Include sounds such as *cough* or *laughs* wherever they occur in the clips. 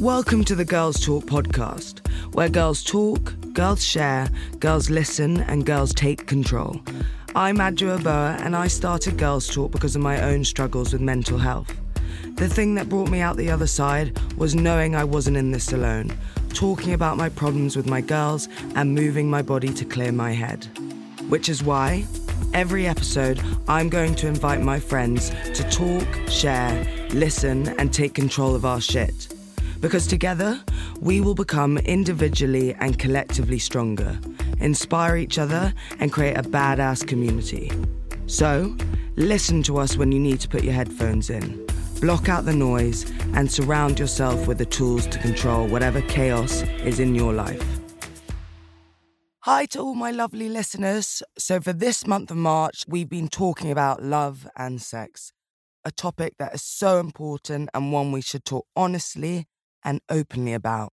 Welcome to the Gurls Talk podcast, where girls talk, girls share, girls listen, and girls take control. I'm Adwoa Aboah, and I started Gurls Talk because of my own struggles with mental health. The thing that brought me out the other side was knowing I wasn't in this alone, talking about my problems with my girls, and moving my body to clear my head. Which is why, every episode, I'm going to invite my friends to talk, share, listen, and take control of our shit. Because together, we will become individually and collectively stronger, inspire each other, and create a badass community. So, listen to us when you need to put your headphones in. Block out the noise and surround yourself with the tools to control whatever chaos is in your life. Hi to all my lovely listeners. So, for this month of March, we've been talking about love and sex, a topic that is so important and one we should talk honestly and openly about.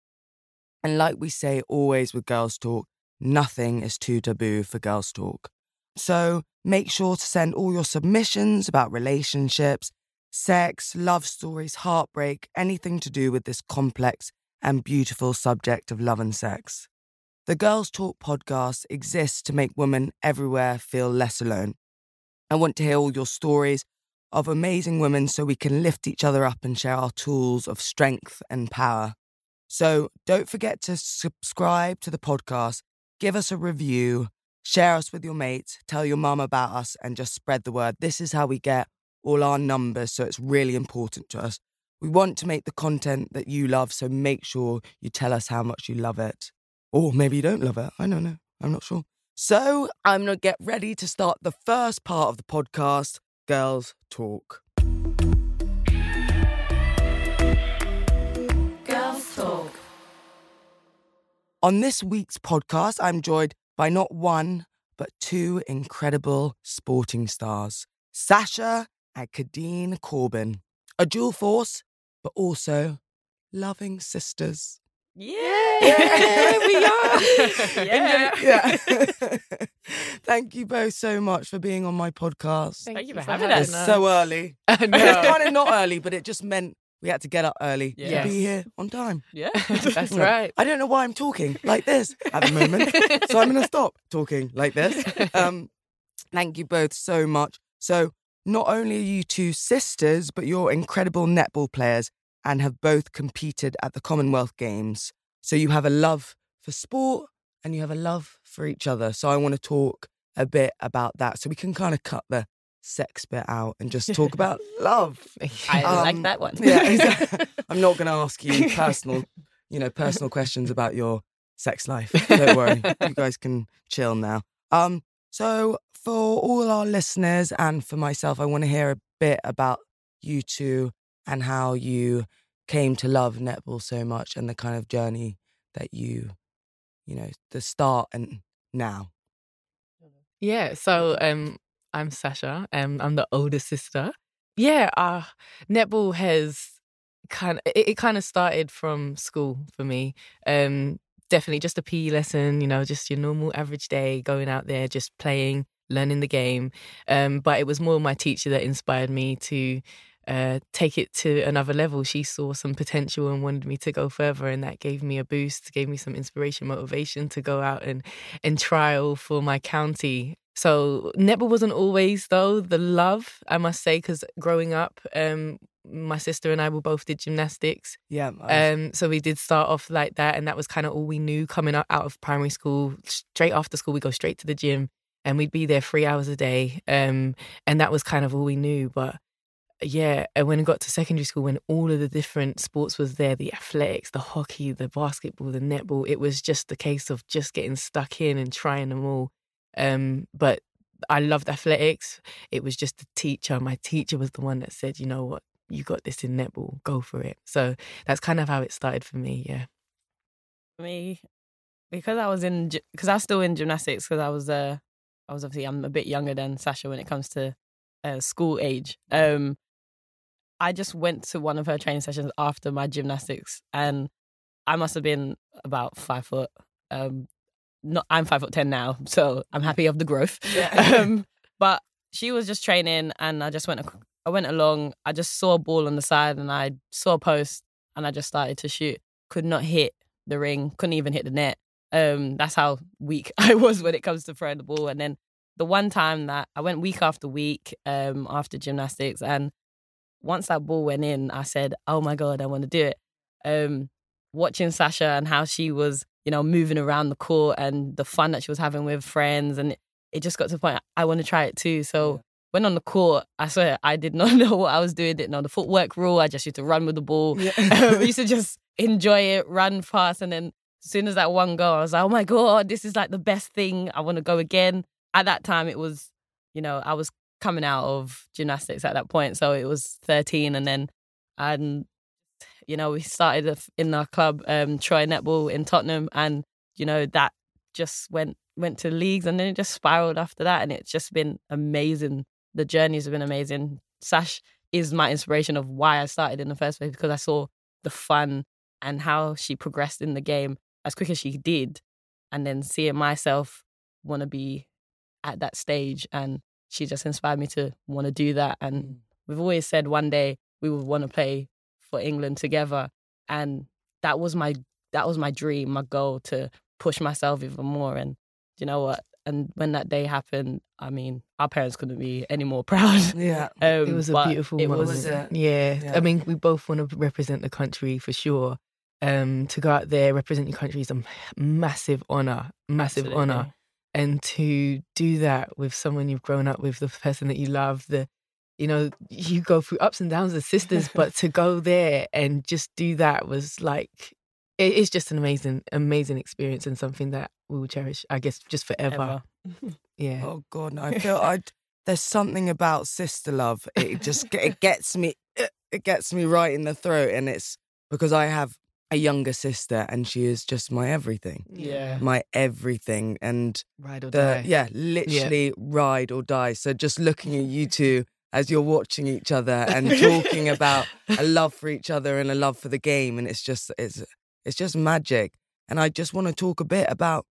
And like we say always with Gurls Talk, nothing is too taboo for Gurls Talk. So make sure to send all your submissions about relationships, sex, love stories, heartbreak, anything to do with this complex and beautiful subject of love and sex. The Gurls Talk podcast exists to make women everywhere feel less alone. I want to hear all your stories of amazing women so we can lift each other up and share our tools of strength and power. So don't forget to subscribe to the podcast, give us a review, share us with your mates, tell your mum about us, and just spread the word. This is how we get all our numbers, so it's really important to us. We want to make the content that you love, so make sure you tell us how much you love it. Or maybe you don't love it. I don't know. I'm not sure. So I'm going to get ready to start the first part of the podcast Gurls Talk. Gurls Talk. On this week's podcast, I'm joined by not one, but two incredible sporting stars Sasha and Kadeen Corbin. A dual force, but also loving sisters. *laughs* *laughs* Yeah, Yeah. we are. Yeah. Yeah. Thank you both so much for being on my podcast. Thank, you for having us. It's so early. *laughs* I It's kind of not early, but it just meant we had to get up early Yes. to be here on time. Yeah, that's right. I don't know why I'm talking like this at the moment, so I'm going to stop talking like this. Um, thank you both so much. So, not only are you two sisters, but you're incredible netball players and have both competed at the Commonwealth Games. So, you have a love for sport and you have a love for each other. So, I want to talk a bit about that so we can kind of cut the sex bit out and just talk about *laughs* love. I Um, like that one. Yeah, exactly. *laughs* I'm not going to ask you personal, you know, personal questions about your sex life. Don't worry, you *laughs* guys can chill now. Um, so for all our listeners and for myself, I want to hear a bit about you two and how you came to love netball so much and the kind of journey that you, you know, the start and now. Yeah, so um, I'm Sasha. Um, I'm the older sister. Yeah, uh, netball has kind of it, it kind of started from school for me. Um, definitely just a PE lesson, you know, just your normal average day, going out there, just playing, learning the game. Um, but it was more my teacher that inspired me to uh, take it to another level. She saw some potential and wanted me to go further, and that gave me a boost, gave me some inspiration, motivation to go out and and trial for my county. So netball wasn't always though the love, I must say, because growing up, um, my sister and I we both did gymnastics. Yeah. Um, so we did start off like that, and that was kind of all we knew coming up out of primary school. Straight after school, we go straight to the gym, and we'd be there three hours a day. Um, and that was kind of all we knew. But yeah, and when I got to secondary school, when all of the different sports was there, the athletics, the hockey, the basketball, the netball, it was just a case of just getting stuck in and trying them all. Um, but I loved athletics. It was just the teacher. My teacher was the one that said, you know what, you got this in netball, go for it. So that's kind of how it started for me. Yeah. me because I was in because I was still in gymnastics because I was uh I was obviously I'm a bit younger than Sasha when it comes to uh, school age. Um, I just went to one of her training sessions after my gymnastics, and I must have been about five foot. Um, not I'm five foot ten now, so I'm happy of the growth. *laughs* *laughs* um, but she was just training, and I just went. I went along. I just saw a ball on the side, and I saw a post. and I just started to shoot. Could not hit the ring, couldn't even hit the net. Um, that's how weak *laughs* I was when it comes to throwing the ball. And then the one time that I went week after week um, after gymnastics, and once that ball went in, I said, "Oh my god, I want to do it." Um, watching Sasha and how she was, you know, moving around the court and the fun that she was having with friends, and it, it just got to the point I want to try it too. So. Yeah. When on the court, I swear I did *laughs* not know what I was doing. Didn't know the footwork rule. I just used to run with the ball. Yeah. *laughs* um, used to *laughs* just enjoy it, run fast, and then as soon as that one goal, I was like, "Oh my god, this is like the best thing. I want to go again." At that time, it was, you know, I was coming out of gymnastics at that point, so it was 13, and then and you know, we started in our club, um, Troy Netball in Tottenham, and you know that just went went to leagues, and then it just spiraled after that, and it's just been amazing. The journeys have been amazing. Sash is my inspiration of why I started in the first place because I saw the fun and how she progressed in the game as quick as she did, and then seeing myself want to be at that stage, and she just inspired me to want to do that. And mm. we've always said one day we would want to play for England together. And that was my that was my dream, my goal to push myself even more. And you know what? And when that day happened, I mean, our parents couldn't be any more *laughs* proud. Yeah, um, it was a beautiful it moment. Was, yeah. yeah. I mean, we both want to represent the country for sure. Um, to go out there, represent your country is a massive honor, massive Absolutely. honor, and to do that with someone you've grown up with, the person that you love, the you know, you go through ups and downs as sisters, *laughs* but to go there and just do that was like, it is just an amazing, amazing experience and something that we will cherish, I guess, just forever. *laughs* yeah. Oh God, no, I feel *laughs* I. There's something about sister love. It just it gets me. It gets me right in the throat, and it's because I have a younger sister, and she is just my everything. Yeah, my everything, and ride or the, die. Yeah, literally yeah. ride or die. So just looking at you two *laughs* as you're watching each other and talking about a *laughs* love for each other and a love for the game and it's just it's it's just magic and i just want to talk a bit about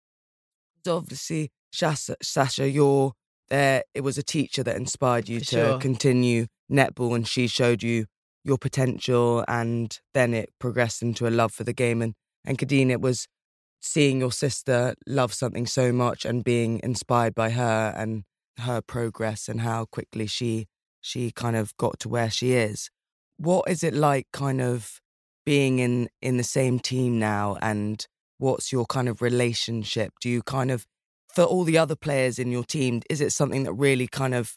obviously sasha, sasha you're there it was a teacher that inspired you for to sure. continue netball and she showed you your potential and then it progressed into a love for the game and and Kadeen it was seeing your sister love something so much and being inspired by her and her progress and how quickly she she kind of got to where she is. What is it like kind of being in in the same team now and what's your kind of relationship? Do you kind of for all the other players in your team, is it something that really kind of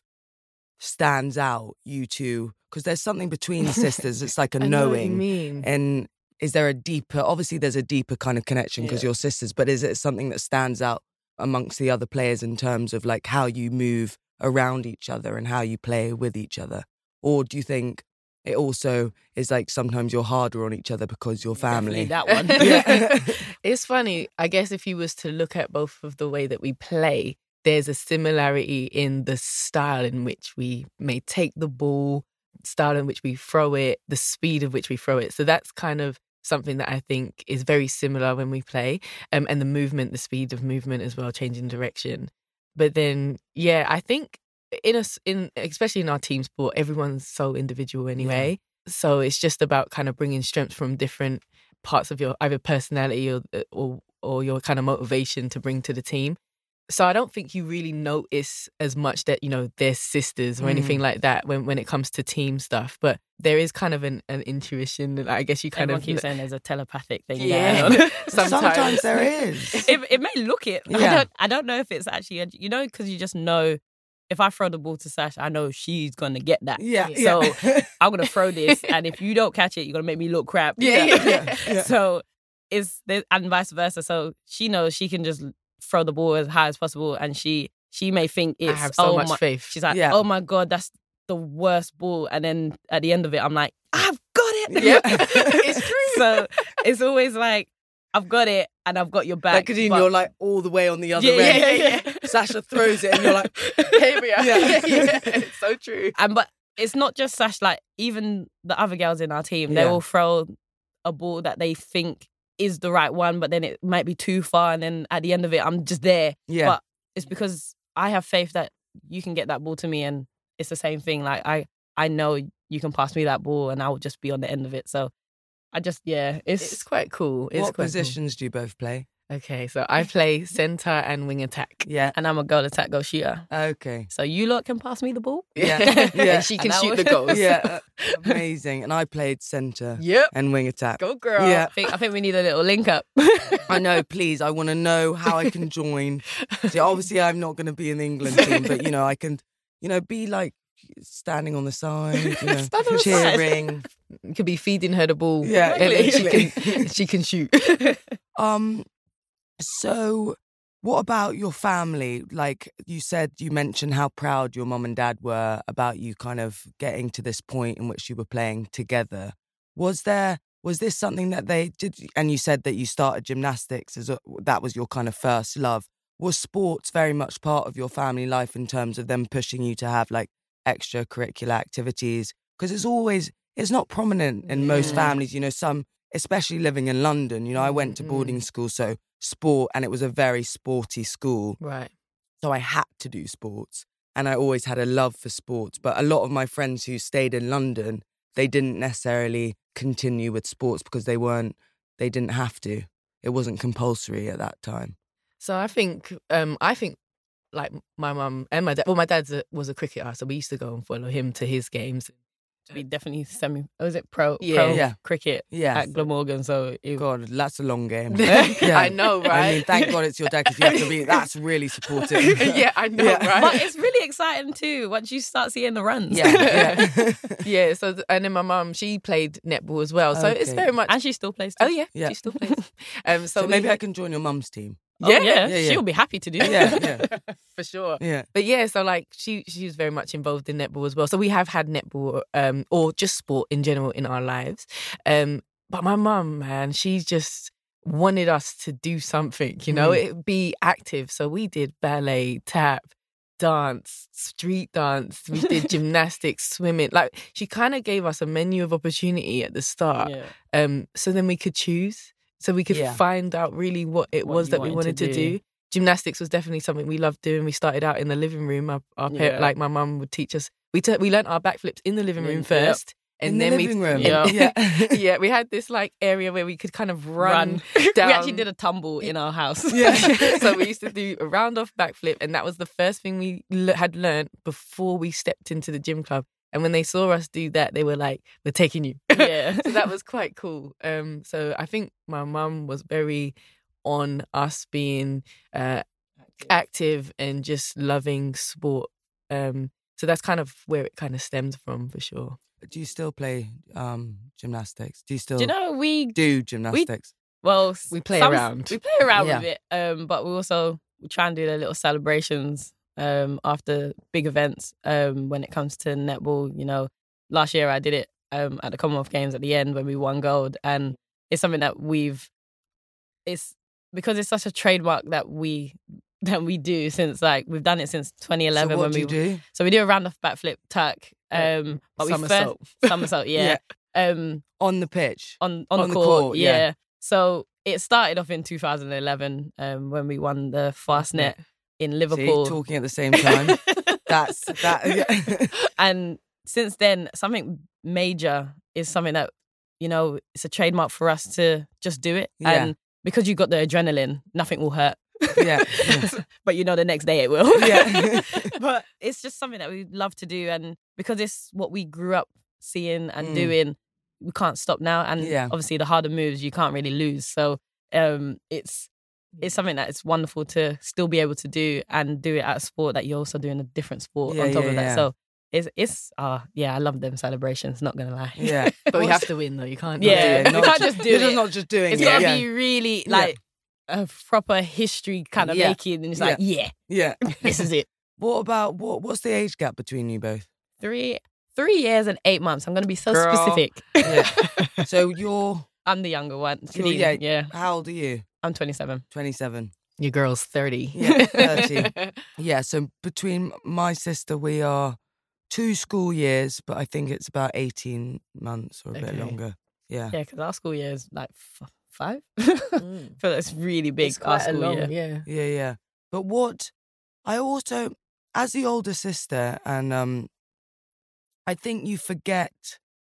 stands out, you two? Because there's something between the *laughs* sisters. It's like a knowing. And is there a deeper obviously there's a deeper kind of connection because yeah. you're sisters, but is it something that stands out amongst the other players in terms of like how you move around each other and how you play with each other? Or do you think it also is like sometimes you're harder on each other because you're family? Definitely that *laughs* one. *laughs* it's funny. I guess if you was to look at both of the way that we play, there's a similarity in the style in which we may take the ball, style in which we throw it, the speed of which we throw it. So that's kind of something that I think is very similar when we play, um, and the movement, the speed of movement as well, changing direction. But then, yeah, I think in us, in especially in our team sport, everyone's so individual anyway. Yeah. So it's just about kind of bringing strengths from different parts of your either personality or uh, or or your kind of motivation to bring to the team. So I don't think you really notice as much that you know they're sisters or mm. anything like that when when it comes to team stuff. But there is kind of an, an intuition. I guess you kind Everyone of keep saying there's a telepathic thing. Yeah, *laughs* *laughs* sometimes. sometimes. there is. *laughs* It, it may look it. Yeah. I don't. I don't know if it's actually. You know, because you just know. If I throw the ball to Sash, I know she's gonna get that. Yeah. So yeah. I'm gonna throw this, and if you don't catch it, you're gonna make me look crap. Yeah. yeah. yeah. So it's and vice versa. So she knows she can just throw the ball as high as possible, and she she may think it's. I have so oh much my, faith. She's like, yeah. oh my god, that's the worst ball, and then at the end of it, I'm like, I've got it. Yeah, *laughs* it's true. So it's always like. I've got it and I've got your back. Like, but... you're like all the way on the other yeah, end. Yeah, yeah, yeah. Sasha throws it and you're like, *laughs* here we are. Yeah. *laughs* yeah. It's so true. And but it's not just Sash, like even the other girls in our team, they will throw a ball that they think is the right one, but then it might be too far. And then at the end of it, I'm just there. Yeah. But it's because I have faith that you can get that ball to me and it's the same thing. Like I, I know you can pass me that ball and I will just be on the end of it. So I just yeah, it's, It's quite cool. It's what quite cool. positions do you both play? Okay, so I *laughs* play center and wing attack. Yeah. and I'm a goal attack goal shooter. Okay. So you lot can pass me the ball. Yeah. *laughs* and Yeah. she can shoot the goals. *laughs* Yeah. amazing. And I played centre Yep. and wing attack. Go girl. Yeah. I think I think we need a little link up. I know, please. I want to know how I can join. See, obviously, I'm not going to be in the England team, but you know, I can, you know, be like standing on the side, you know, side. cheering. Could be feeding her the ball. Yeah, and she can she can shoot. Um, so what about your family? Like you said, you mentioned how proud your mum and dad were about you kind of getting to this point in which you were playing together. Was there was this something that they did? And you said that you started gymnastics as a, that was your kind of first love. Was sports very much part of your family life in terms of them pushing you to have like extracurricular activities? Because it's always it's not prominent in most families. You know, some especially living in London. You know, I went to boarding school, so sport, and it was a very sporty school. right. So I had to do sports, and I always had a love for sports. But a lot of my friends who stayed in London, they didn't necessarily continue with sports because they weren't, they didn't have to. It wasn't compulsory at that time. So I think um I think like my mum and my dad. Well, my dad was a cricketer, so we used to go and follow him to his games. We definitely semi. Was it pro? Yeah. pro Yeah. cricket Yeah. at Glamorgan. So it, God, that's a long game. *laughs* *laughs* I know, right? I mean, thank God it's your dad because you have to be. *laughs* That's really supportive. yeah, I know, Yeah. right? but it's really exciting too once you start seeing the runs. Yeah, yeah. yeah. So and then my mum, she played netball as well. So it's very much. and she still plays. Too. oh yeah, Yeah. she still plays. Um, so, so maybe I can join your mum's team. Oh, Yeah. yeah, Yeah, yeah. she'll be happy to do. that. Yeah, yeah, *laughs* for sure. yeah. But yeah, so like she she was very much involved in netball as well. So we have had netball um or just sport in general in our lives. Um but my mum, man, she just wanted us to do something, you know, Mm. it be active. So we did ballet, tap, dance, street dance, we did *laughs* gymnastics, swimming. Like she kind of gave us a menu of opportunity at the start. Yeah. Um so then we could choose. So we could Yeah. find out really what it What was you that we wanted wanted to to do do. gymnastics was definitely something we loved doing. We started out in the living room. Our, our par- Yeah. like my mum would teach us. We t- we learnt our backflips in the living room Yep. first, and In then the we room. *laughs* Yeah. yeah. *laughs* yeah we had this like area where we could kind of run, Run. *laughs* down. We actually did a tumble in our house. Yeah. so we used to do a round off backflip, and that was the first thing we le- had learnt before we stepped into the gym club. And when they saw us do that, they were like, "We're taking you." *laughs* yeah. so that was quite cool. Um, so I think my mum was very on us being uh, active and just loving sport. Um, so that's kind of where it kind of stemmed from for sure. Do you still play um, gymnastics? Do you still Do you know we do gymnastics? well We play some- around. We play around Yeah. with it, um, but we also we try and do the little celebrations um, after big events. Um, when it comes to netball, you know, last year I did it um, at the Commonwealth Games at the end when we won gold, and it's something that we've it's because it's such a trademark that we *laughs* that we do since like we've done it since 2011 so what when we you do? so we do a round off backflip tuck um but we first somersault *laughs* yeah, um On the pitch. on on, On the, the court, court, yeah. yeah. So it started off in 2011 um, when we won the Fastnet in See, Liverpool. talking at the same time. That's that. *laughs* Yeah. and since then, something major is something that you know it's a trademark for us to just do it. Yeah. And because you got the adrenaline, nothing will hurt. *laughs* Yeah. but you know the next day it will. Yeah. *laughs* but it's just something that we love to do, and because it's what we grew up seeing and Mm. doing, we can't stop now. And Yeah. obviously, the harder moves you can't really lose. So um, it's it's something that it's wonderful to still be able to do and do it at a sport that you're also doing a different sport Yeah, on top yeah, of that. yeah. So it's it's uh yeah, I love them celebrations. Not gonna lie. yeah. *laughs* But we have to win though. You can't. Yeah, *laughs* you can't just do You're it. not just doing It's it. gotta be really like a proper history kind of making, and it's like yeah, Yeah. *laughs* this is it. What about what? What's the age gap between you both? Three three years and eight months. I'm gonna be so Girl. specific. So you're I'm the younger one. Yeah. yeah, how old are you? I'm 27. Twenty-seven. Your girl's thirty. Yeah, 30. *laughs* Yeah. So between my sister, we are two school years, but I think it's about eighteen months or a bit longer. Yeah. Yeah, because our school year is like f- five. Mm. *laughs* I feel it's really big. It's our quite a long, year. yeah. Yeah, yeah. But what I also, as the older sister, and um, I think you forget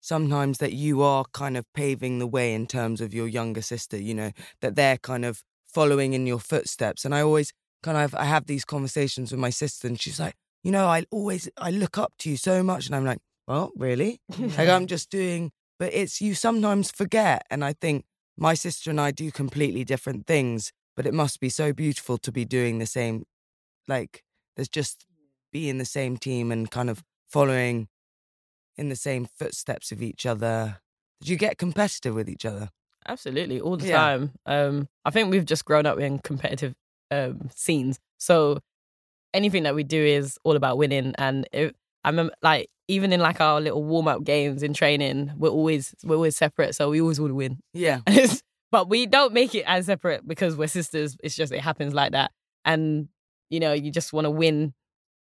sometimes that you are kind of paving the way in terms of your younger sister, you know, that they're kind of following in your footsteps. And I always kind of I have these conversations with my sister and she's like, you know, I always I look up to you so much and I'm like, well, really? *laughs* like I'm just doing but it's you sometimes forget and I think my sister and I do completely different things, but it must be so beautiful to be doing the same like there's just be in the same team and kind of following in the same footsteps of each other. Did you get competitive with each other? Absolutely, all the Yeah. time. Um, I think we've just grown up in competitive um, scenes, so anything that we do is all about winning. And it, I remember, like, even in like our little warm up games in training, we're always we're always separate, so we always want to win. Yeah. *laughs* but we don't make it as separate because we're sisters. It's just it happens like that, and you know, you just want to win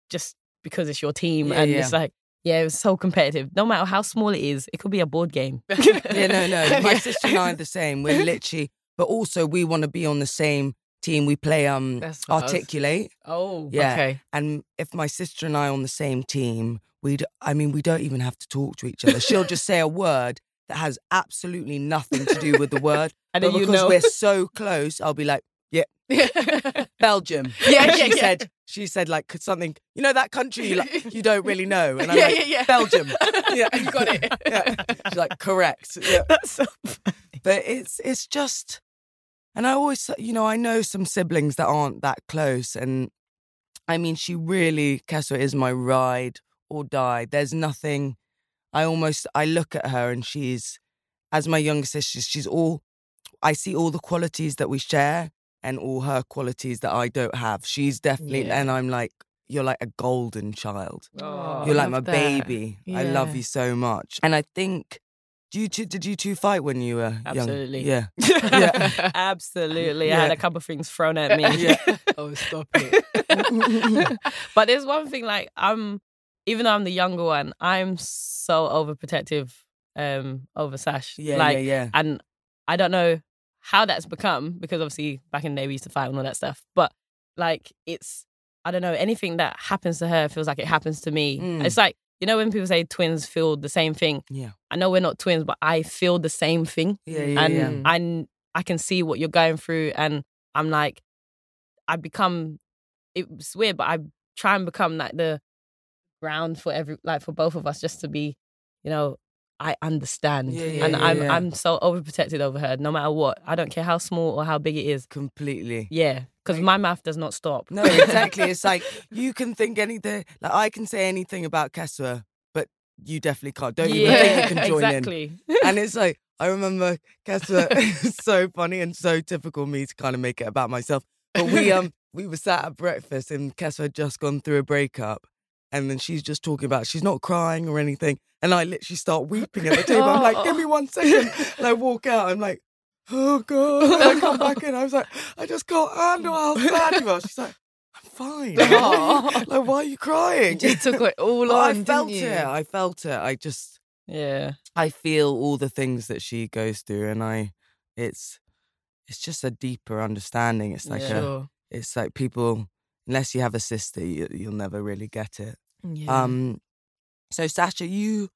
just because it's your team, Yeah, and yeah. it's like. Yeah, it's so competitive. No matter how small it is, it could be a board game. *laughs* Yeah, no, no. *laughs* My sister and I are the same. We're literally, but also we want to be on the same team. We play um That's what I was- articulate, Oh, Yeah. Okay. and if my sister and I are on the same team, we'd. I mean, we don't even have to talk to each other. She'll just say a word that has absolutely nothing to do with the word, *laughs* and but then you because know. we're so close, I'll be like, Belgium. Yeah, And yeah, she yeah. said she said like could something you know that country you like you don't really *laughs* know and I'm Yeah, like yeah, yeah. Belgium *laughs* yeah You got it. *laughs* yeah. she's like correct yeah. That's so but it's it's just and I always you know I know some siblings that aren't that close and I mean she really Kessa is my ride or die there's nothing I almost I look at her and she's as my younger sister she's all I see all the qualities that we share and all her qualities that I don't have she's definitely Yeah. and I'm like you're like a golden child Oh, you're like my that. baby I love you so much and I think do you two, did you two fight when you were Absolutely. young yeah Yeah. *laughs* *laughs* Absolutely. I had a couple of things thrown at me. Yeah. *laughs* oh, stop it. but there's one thing like I'm even though I'm the younger one, I'm so overprotective um over Sash. yeah like yeah yeah and I don't know how that's become because obviously back in the day we used to fight and all that stuff. But like it's I don't know, anything that happens to her feels like it happens to me. Mm. It's like, you know, when people say twins feel the same thing. yeah I know we're not twins, but I feel the same thing. yeah yeah and. I I can see what you're going through, and I'm like, I become. It's weird, but I try and become like the ground for every like for both of us, just to be, you know, I understand, Yeah, yeah, and yeah, I'm. I'm so overprotected over her, no matter what. I don't care how small or how big it is. completely Yeah, because my mouth does not stop. no exactly it's like *laughs* you can think anything like I can say anything about Kessa but you definitely can't don't even think you can *laughs* join in and it's like I remember Kessa it's *laughs* so funny and so typical me to kind of make it about myself. But we um we were sat at breakfast and Kessa had just gone through a breakup and then she's just talking about she's not crying or anything. And I literally start weeping at the table. I'm like, give me *laughs* one second. And I walk out, I'm like, oh God. And I come back in. I was like, I just can't handle how sad you are. She's like, I'm fine. Like, why are you crying? You just took it all on. I felt it. I felt it. I just yeah, I feel all the things that she goes through, and I, it's, it's just a deeper understanding. It's like Yeah. a, it's like people, unless you have a sister, you, you'll never really get it. Yeah. Um, so Sasha, you,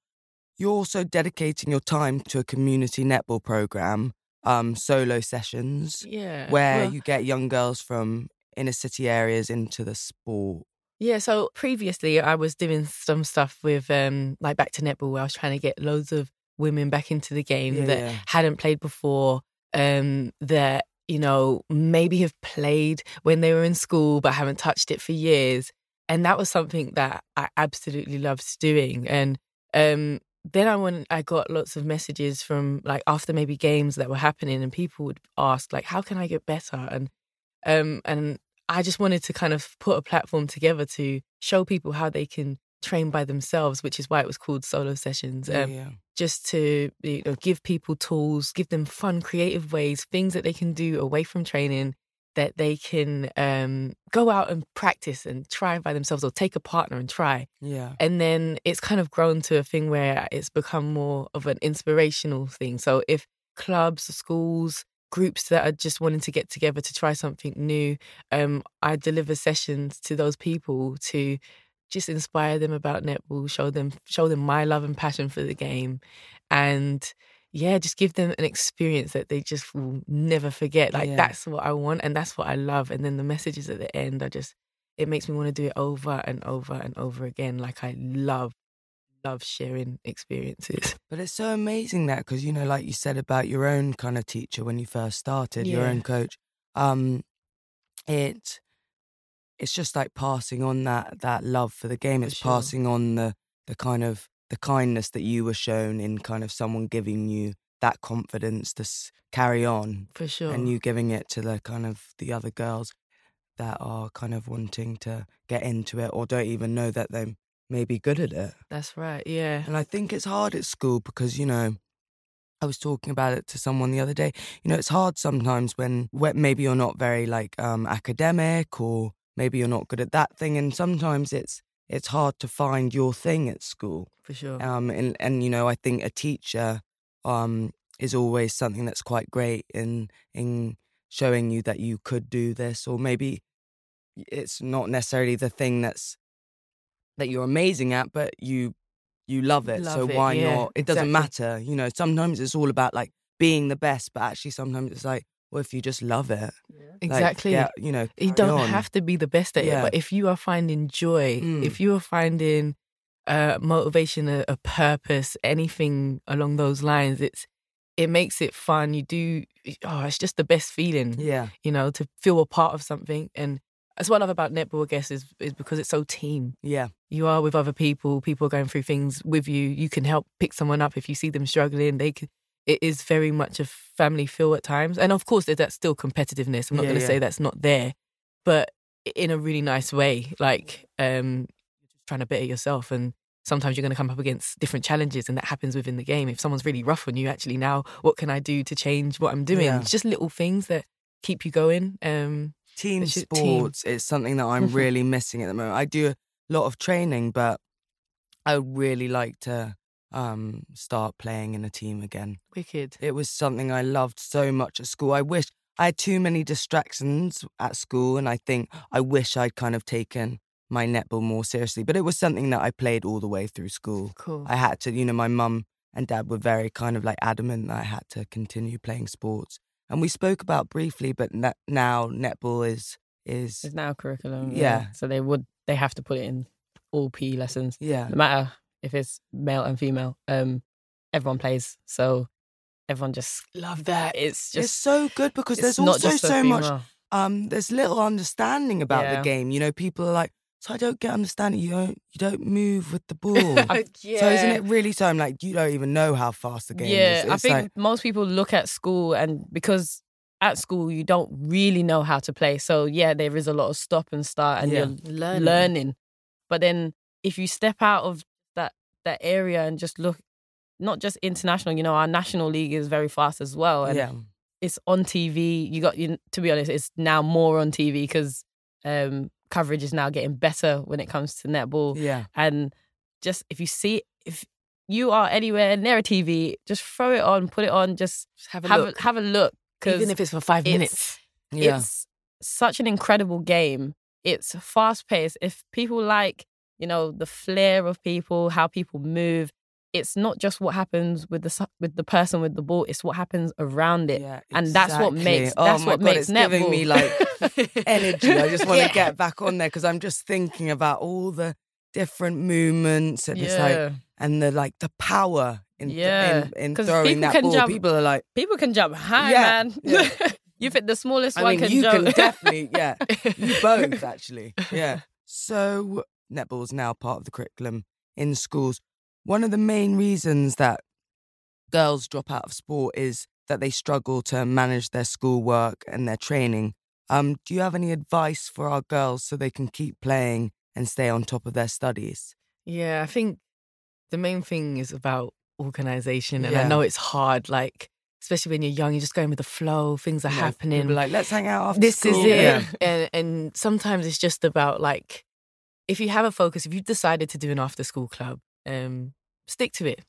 you're also dedicating your time to a community netball program, um, solo sessions, yeah. where Well, you get young girls from inner city areas into the sport. Yeah, so previously I was doing some stuff with um like back to netball where I was trying to get loads of women back into the game Yeah, that yeah. hadn't played before, um that you know maybe have played when they were in school but haven't touched it for years. And that was something that I absolutely loved doing. And um then I went I got lots of messages from like after maybe games that were happening and people would ask like how can I get better? And um and I just wanted to kind of put a platform together to show people how they can train by themselves, which is why it was called solo sessions. Yeah, Um, yeah. Just to you know, give people tools, give them fun, creative ways, things that they can do away from training that they can um, go out and practice and try by themselves, or take a partner and try. yeah. And then it's kind of grown to a thing where it's become more of an inspirational thing. So if clubs, schools, groups that are just wanting to get together to try something new, um, I deliver sessions to those people to just inspire them about netball, show them show them my love and passion for the game, and yeah, just give them an experience that they just will never forget. Like Yeah. that's what I want and that's what I love. And then the messages at the end are just it makes me want to do it over and over and over again. Like I love love sharing experiences. *laughs* But it's so amazing that because you know, like you said about your own kind of teacher when you first started, your own coach. Um, it it's just like passing on that that love for the game. For It's sure. passing on the the kind of the kindness that you were shown in kind of someone giving you that confidence to s- carry on, For sure. and you giving it to the kind of the other girls that are kind of wanting to get into it or don't even know that they may be good at it. That's right. Yeah. And I think it's hard at school because, you know, I was talking about it to someone the other day. You know, it's hard sometimes when, when maybe you're not very like um, academic or maybe you're not good at that thing. And sometimes it's it's hard to find your thing at school. For sure. Um, and, and, you know, I think a teacher um, is always something that's quite great in in showing you that you could do this or maybe it's not necessarily the thing that's that you're amazing at but you you love it so it, why yeah, not it doesn't matter you know sometimes it's all about like being the best but actually sometimes it's like well if you just love it like, exactly. get, you know you don't on. have to be the best at Yeah. it, but if you are finding joy, Mm. if you are finding uh, motivation, a, a purpose, anything along those lines, it's it makes it fun. You do. Oh, it's just the best feeling, yeah you know, to feel a part of something. And that's what I love about netball, I guess, is is because it's so team. yeah You are with other people. People are going through things with you. You can help pick someone up if you see them struggling. They could. It is very much a family feel at times, and of course, there's that still competitiveness. I'm not Yeah, going to yeah. say that's not there, but in a really nice way. Like um, trying to better yourself, and sometimes you're going to come up against different challenges, and that happens within the game. If someone's really rough on you, actually, now what can I do to change what I'm doing? Yeah. It's just little things that keep you going. Um, team just team. sports is something that I'm *laughs* really missing at the moment. I do a lot of training, but I would really like to um, start playing in a team again. wicked. It was something I loved so much at school. I wish I had too many distractions at school, and I think I wish I'd kind of taken my netball more seriously. But it was something that I played all the way through school. Cool. I had to, you know, my mum and dad were very kind of like adamant that I had to continue playing sports. And we spoke about briefly, but na- now netball is is It's now curriculum. Yeah. So they would they have to put it in all PE lessons, yeah no matter if it's male and female. Um, everyone plays, so everyone just Love that. it's it's just so good because there's also so much um there's little understanding about Yeah. the game. You know, people are like, so I don't get understanding. You don't you don't move with the *laughs* ball. yeah. *laughs* So isn't it really so? I'm like, you don't even know how fast the game yeah, is. I think like, most people look at school and because at school you don't really know how to play. So yeah, there is a lot of stop and start and Yeah. you're Learning. learning. But then if you step out of that area and just look not just international, you know, our national league is very fast as well. And yeah, it's on TV. You got you to be honest, it's now more on TV because um, coverage is now getting better when it comes to netball. yeah, And just if you see if you are anywhere near a TV, just throw it on, put it on, just Just have a have look. a, have a look Even if it's for five it's- minutes. yeah. it's such an incredible game. It's fast paced. If people like, you know, the flair of people, how people move, it's not just what happens with the with the person with the ball. It's what happens around it. yeah, and that's what makes- Oh that's what God, makes it's giving me like energy. I just *laughs* want to Yeah. get back on there because I'm just thinking about all the different movements and it's like and the like the power in Yeah. in, in throwing that ball. jump- People are like, people can jump high, Yeah, man. yeah. *laughs* you think the smallest I one mean, can you jump? can definitely, yeah, you both *laughs* actually, yeah. So netball's now part of the curriculum in schools. One of the main reasons that girls drop out of sport is that they struggle to manage their schoolwork and their training. Um, do you have any advice for our girls so they can keep playing and stay on top of their studies? Yeah, I think the main thing is about organization. And I know it's hard, like, especially when you're young, you're just going with the flow, things are know, happening. like, let's hang out after this school. is it. Yeah. And and sometimes it's just about like if you have a focus, if you've decided to do an after school club, um, stick to it.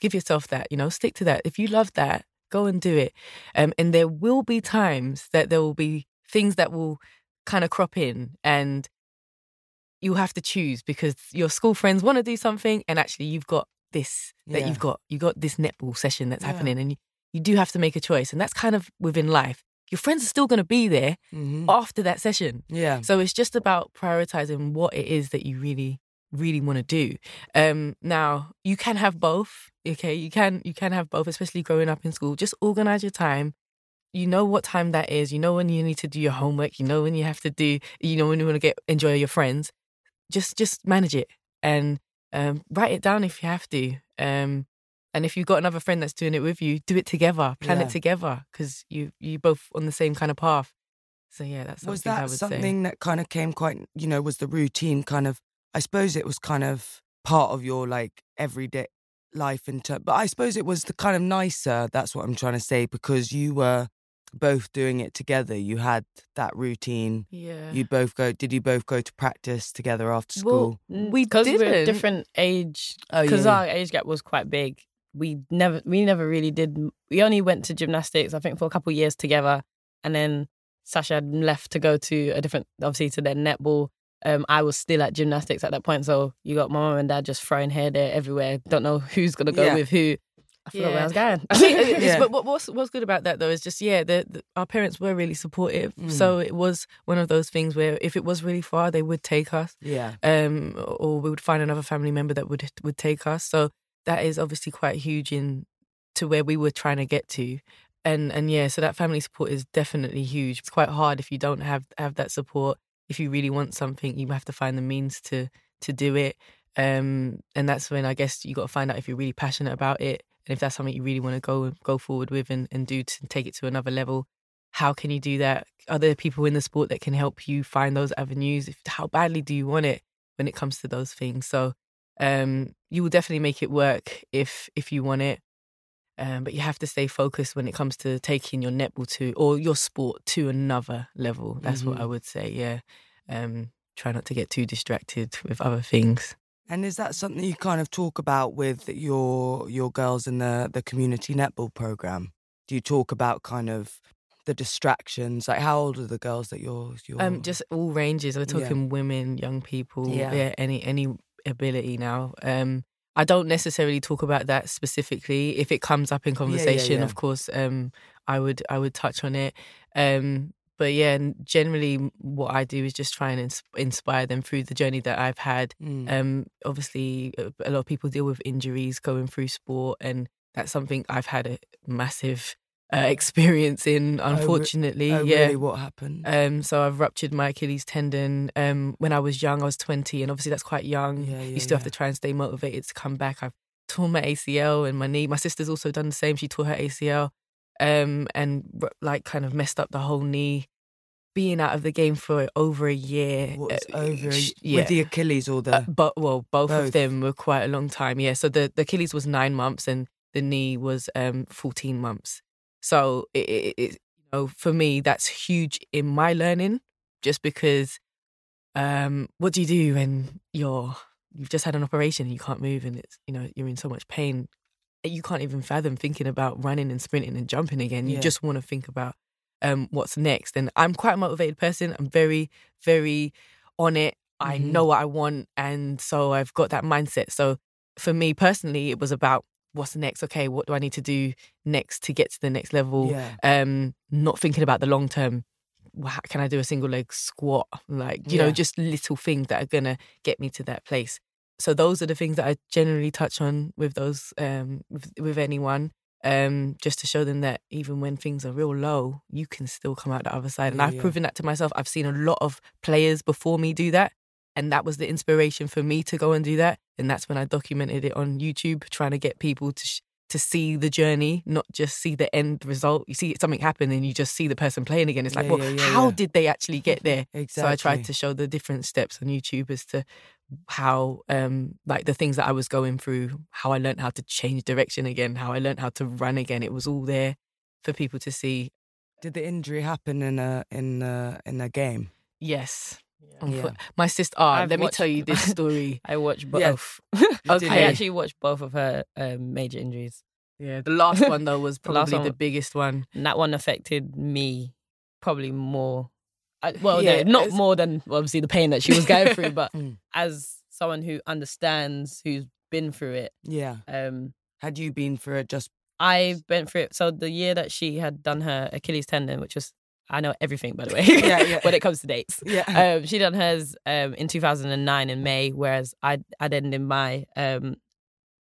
Give yourself that, you know, stick to that. If you love that, go and do it. Um, and there will be times that there will be things that will kind of crop in and you'll have to choose because your school friends want to do something, and actually you've got this that Yeah. you've got you got this netball session that's Yeah. happening, and you, you do have to make a choice, and that's kind of within life. Your friends are still going to be there Mhm. after that session. Yeah. So it's just about prioritizing what it is that you really, really want to do. Um, now you can have both. Okay, you can you can have both, especially growing up in school. Just organize your time. You know what time that is. You know when you need to do your homework. You know when you have to do. You know when you want to get enjoy your friends. Just just manage it and um, write it down if you have to. Um, and if you've got another friend that's doing it with you, do it together. Plan Yeah. it together because you you both on the same kind of path. So yeah, that's something was I that would say. something that kind of came quite you know was the routine kind of i suppose it was kind of part of your like everyday life in term but i suppose it was the kind of nicer that's what i'm trying to say because you were both doing it together you had that routine Yeah. you both go did you both go to practice together after school Well, we because we're didn't. different age. Oh, Because yeah. our age gap was quite big. We never, we never really did. We only went to gymnastics, I think, for a couple of years together, and then Sasha had left to go to a different, obviously, to their netball. Um, I was still at gymnastics at that point, so you got my mum and dad just throwing hair there everywhere. Don't know who's gonna go Yeah. with who. I forgot where I Yeah. was going. I it's- Yeah. but what, what's what's good about that though is just yeah, the, the, our parents were really supportive. Mm. So it was one of those things where if it was really far, they would take us, yeah um, or we would find another family member that would would take us. So that is obviously quite huge in to where we were trying to get to. And and yeah, so that family support is definitely huge. It's quite hard if you don't have have that support. If you really want something, you have to find the means to to do it. Um, and that's when I guess you got to find out if you're really passionate about it and if that's something you really want to go go forward with and, and do to take it to another level. How can you do that? Are there people in the sport that can help you find those avenues? If, how badly do you want it when it comes to those things? So um, you will definitely make it work if if you want it. Um, but you have to stay focused when it comes to taking your netball to or your sport to another level. That's what I Mhm. would say. Yeah. Um, try not to get too distracted with other things. and is that something you kind of talk about with your your girls in the the community netball program do you talk about kind of the distractions like how old are the girls that you're you're Um, just all ranges. We're Yeah. talking women, young people. Yeah. Yeah. any any ability now. Um, I don't necessarily talk about that specifically. If it comes up in conversation, yeah. of course, um, I would I would touch on it. Um, but yeah, and generally, what I do is just try and ins- inspire them through the journey that I've had. Mm. Um, obviously, a a lot of people deal with injuries going through sport, and that's something I've had a massive uh, experience in. Unfortunately, oh, yeah. really what happened Um, so I've ruptured my Achilles tendon. Um, when I was young, I was 20, and obviously that's quite young. Yeah, you yeah, still have to try and stay motivated to come back. I've torn my ACL and my knee. My sister's also done the same. She tore her ACL, um, and like kind of messed up the whole knee. Being out of the game for over a year. What's uh, over a- yeah. with the achilles or the Uh, but well, both, Both. of them were quite a long time. Yeah. So the, the Achilles was nine months and the knee was um 14 months. So it, it, it you know for me that's huge in my learning, just because um what do you do when you're you've just had an operation and you can't move and it's you know you're in so much pain. You can't even fathom thinking about running and sprinting and jumping again. You Yeah. just want to think about um what's next. And I'm quite a motivated person. I'm very very on it. I Mhm. know what I want. And so I've got that mindset. So for me personally, it was about what's next? Okay, what do I need to do next to get to the next level? yeah Um, not thinking about the long term. Can I do a single leg squat? Like, you know, just little things that are gonna get me to that place. So those are the things that I generally touch on with those um with, with anyone. Um, just to show them that even when things are real low, you can still come out the other side. And Yeah, I've yeah. proven that to myself. I've seen a lot of players before me do that. And that was the inspiration for me to go and do that. And that's when I documented it on YouTube, trying to get people to sh- to see the journey, not just see the end result. You see something happen and you just see the person playing again. It's like, Yeah, well, yeah, yeah, how did they actually get there? exactly *laughs* So I tried to show the different steps on YouTube as to how, um, like the things that I was going through, how I learned how to change direction again, how I learned how to run again. It was all there for people to see. did the injury happen in a in a in a game Yes. Yeah. Unfo- My sister, I've let me tell you *laughs* this story. I watched both. *laughs* Yeah. Okay. I actually watched both of her um, major injuries. Yeah, the last one though was *laughs* probably the one- biggest one. And that one affected me probably more. I, well, Yeah, no, not more than obviously the pain that she was going through, but Mm. as someone who understands, who's been through it, Yeah. um, Had you been through it just I went through it. So the year that she had done her Achilles tendon, which was I know everything by the *laughs* way, Yeah, yeah. *laughs* when it comes to dates. Yeah. Um, she done hers um, in 2009 in May, whereas I I ended my um,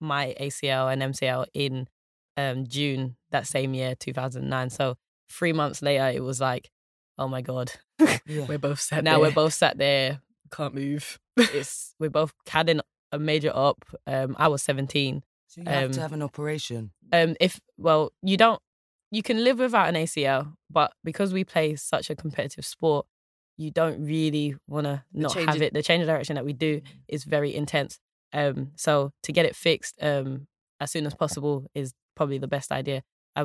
my ACL and MCL in um, June that same year, 2009. So three months later, it was like, oh my god, *laughs* yeah. We're both sat now there. we're both sat there. can't move. It's we're both had an, a major up. Um, I was 17. So you have um, to have an operation. um if well you don't you can live without an ACL but because we play such a competitive sport you don't really want to not have it. The change of direction that we do is very intense. Um so to get it fixed um as soon as possible is probably the best idea. I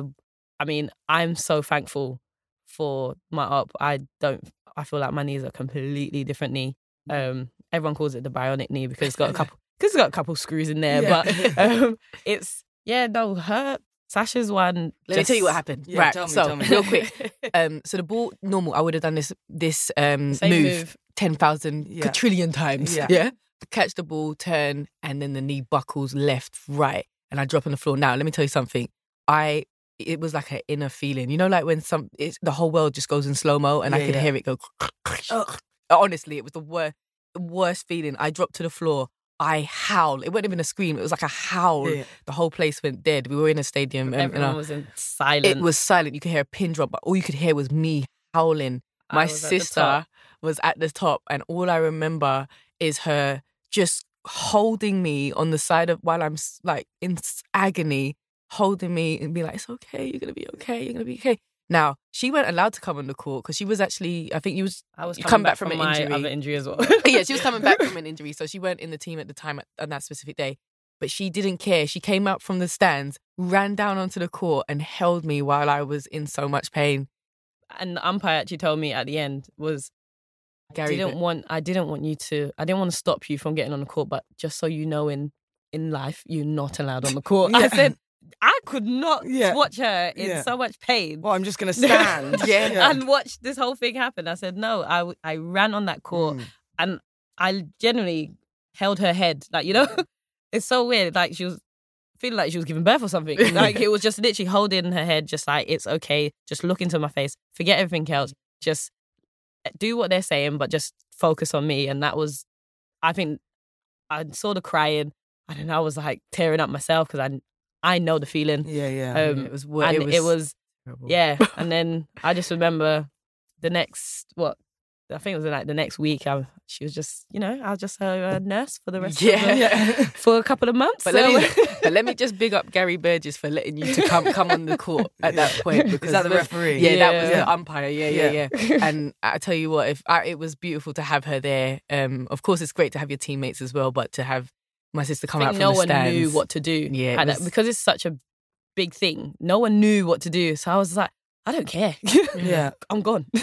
I mean I'm so thankful for my up. I don't I feel like my knees are a completely different knee. Um everyone calls it the bionic knee because it's got a *laughs* couple because it's got a couple screws in there Yeah. but *laughs* um it's yeah no her Sasha's one Let me tell you what happened. Yeah, right. tell me, so tell me. real quick. *laughs* Um, so the ball normal. I would have done this this um move, move. ten thousand Yeah. quadrillion times. Yeah. yeah. Catch the ball, turn, and then the knee buckles left, right, and I drop on the floor. Now, let me tell you something. I it was like an inner feeling. You know, like when some it's the whole world just goes in slow mo, and I could yeah. hear it go. *laughs* Honestly, it was the worst worst feeling. I dropped to the floor. I howl. It wasn't even a scream. It was like a howl. Yeah. The whole place went dead. We were in a stadium. um, and everyone I- was in silent it was silent. You could hear a pin drop, but all you could hear was me howling. My was sister was at the top, and all I remember is her just holding me on the side of while I'm like in agony, holding me and be like, "It's okay. You're gonna be okay. You're gonna be okay." Now she weren't allowed to come on the court because she was actually, I think you was I was coming come back, back from from, an my injury. other injury as well *laughs* yeah, she was coming back from an *laughs* injury, so she weren't in the team at the time at, on that specific day. But she didn't care. She came up from the stands, ran down onto the court, and held me while I was in so much pain. and the umpire actually told me at the end was Gary, didn't but- want I didn't want you to I didn't want to stop you from getting on the court, but just so you know in in life you're not allowed on the court. I said I could not Yeah. watch her in Yeah. so much pain Well, I'm just gonna *laughs* stand. *laughs* Yeah. and watch this whole thing happen. I said no. I, I ran on that court Mm. and I genuinely held her head. Like you know, *laughs* it's so weird. Like she was feeling like she was giving birth or something. Like it was just literally holding her head, just like it's okay. Just look into my face. Forget everything else. Just eh, do what they're saying, but just focus on me. And that was, I think, I saw the crying. I don't know. I was like tearing up myself because I I know the feeling. Yeah, yeah. Um, it was and it was, it was yeah. And *laughs* then I just remember the next what I think it was like the next week. I, she was just you know I was just her uh, nurse for the rest Yeah. of the, *laughs* for a couple of months. But so- let me *laughs* but let me just big up Gary Burgess for letting you to come come on the court at that point. Is Because that the referee? Yeah, that was Yeah. the umpire. Yeah, yeah, yeah. and I tell you what, if I, it was beautiful to have her there. Um, of course, it's great to have your teammates as well, but to have my sister come I out think from no the one knew what to do. Yeah, it at that- was- because it's such a big thing. No one knew what to do. So I was like, I don't care. *laughs* Yeah. *laughs* I'm gone. *laughs*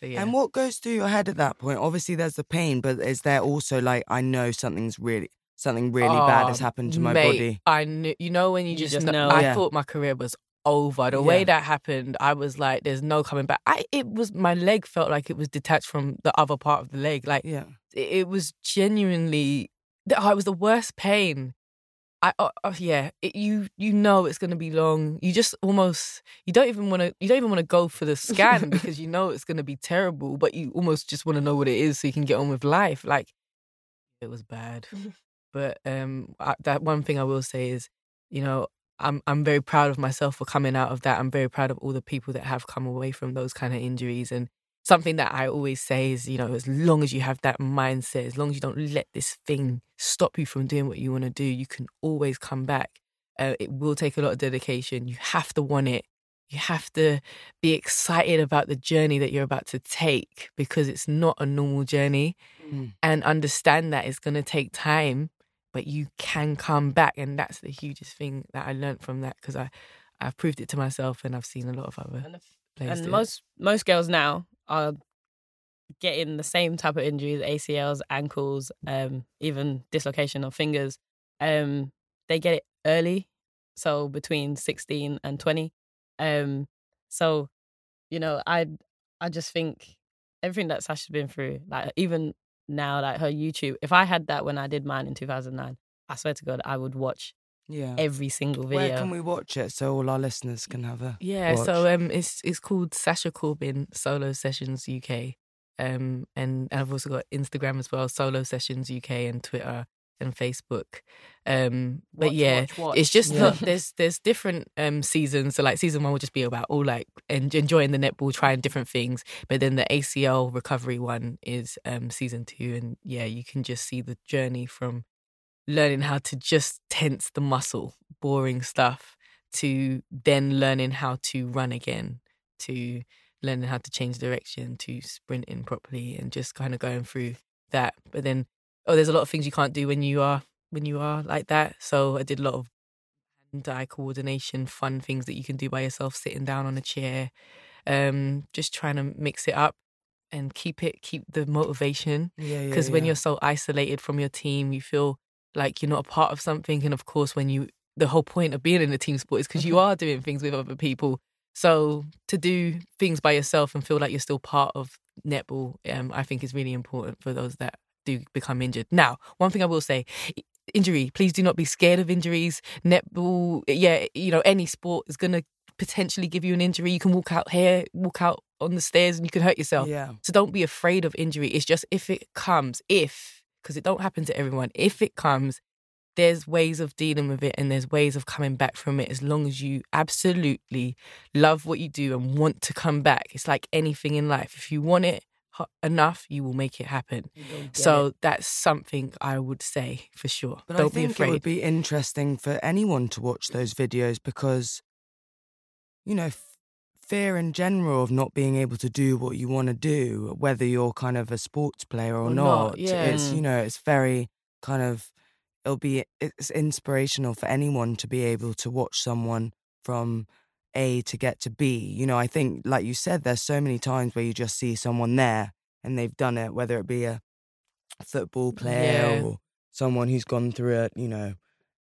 So, yeah. And what goes through your head at that point? Obviously, there's the pain, but is there also like I know something's really something really bad oh, has Oh, happened to my mate, body? I knew. You know when you, You just, just know. know. I Yeah. thought my career was over. The way that happened, I was like, "There's no coming back." I it was my leg felt like it was detached from the other part of the leg. Like Yeah. it, it was genuinely. Oh, it was the worst pain. I oh, oh, yeah, it, you you know it's gonna be long. You just almost you don't even want to you don't even want to go for the scan *laughs* because you know it's gonna be terrible. But you almost just want to know what it is so you can get on with life. Like it was bad, *laughs* but um, I, that one thing I will say is, you know, I'm I'm very proud of myself for coming out of that. I'm very proud of all the people that have come away from those kind of injuries and something that I always say is, you know, as long as you have that mindset, as long as you don't let this thing stop you from doing what you want to do, you can always come back. Uh, it will take a lot of dedication. You have to want it. You have to be excited about the journey that you're about to take because it's not a normal journey Mm. and understand that it's going to take time, but you can come back. And that's the hugest thing that I learned from that because I, I've proved it to myself and I've seen a lot of other and the- and most most girls now are getting the same type of injuries acls ankles um even dislocation of fingers um they get it early so between 16 and 20 um so you know i i just think everything that Sasha's been through, like even now, like her YouTube. If I had that when I did mine in 2009, I swear to God, I would watch Yeah. every single video. Where can we watch it so all our listeners can have a Yeah, watch? so um, it's it's called Sasha Corbin Solo Sessions UK, um, and and I've also got Instagram as well, Solo Sessions UK, and Twitter and Facebook. Um, but yeah, watch, watch. it's just Yeah. not, there's there's different um seasons. So like season one will just be about all like en- enjoying the netball, trying different things. But then the ACL recovery one is um season two, and yeah, you can just see the journey from learning how to just tense the muscle, boring stuff, to then learning how to run again, to learning how to change direction, to sprinting properly, and just kind of going through that. But then, oh, there's a lot of things you can't do when you are when you are like that. So I did a lot of hand-eye coordination, fun things that you can do by yourself, sitting down on a chair, um, just trying to mix it up and keep it, keep the motivation yeah, yeah, because when you're so isolated from your team, you feel like you're not a part of something. And of course, when you, the whole point of being in a team sport is because you are doing things with other people. So to do things by yourself and feel like you're still part of netball, um, I think is really important for those that do become injured. Now, one thing I will say. Injury, please do not be scared of injuries. Netball, yeah, you know, any sport is going to potentially give you an injury. You can walk out here, walk out on the stairs, and you can hurt yourself. yeah. So don't be afraid of injury. It's just if it comes, if, because it don't happen to everyone, if it comes, there's ways of dealing with it and there's ways of coming back from it as long as you absolutely love what you do and want to come back. It's like anything in life. If you want it enough, you will make it happen. So that's something I would say for sure. But don't I be think afraid. it would be interesting for anyone to watch those videos because, you know, fear in general of not being able to do what you want to do, whether you're kind of a sports player or, Or not, not, yeah. it's you know, it's very kind of it'll be it's inspirational for anyone to be able to watch someone from A to get to B. You know, I think like you said, there's so many times where you just see someone there and they've done it, whether it be a football player Yeah. or someone who's gone through a, you know,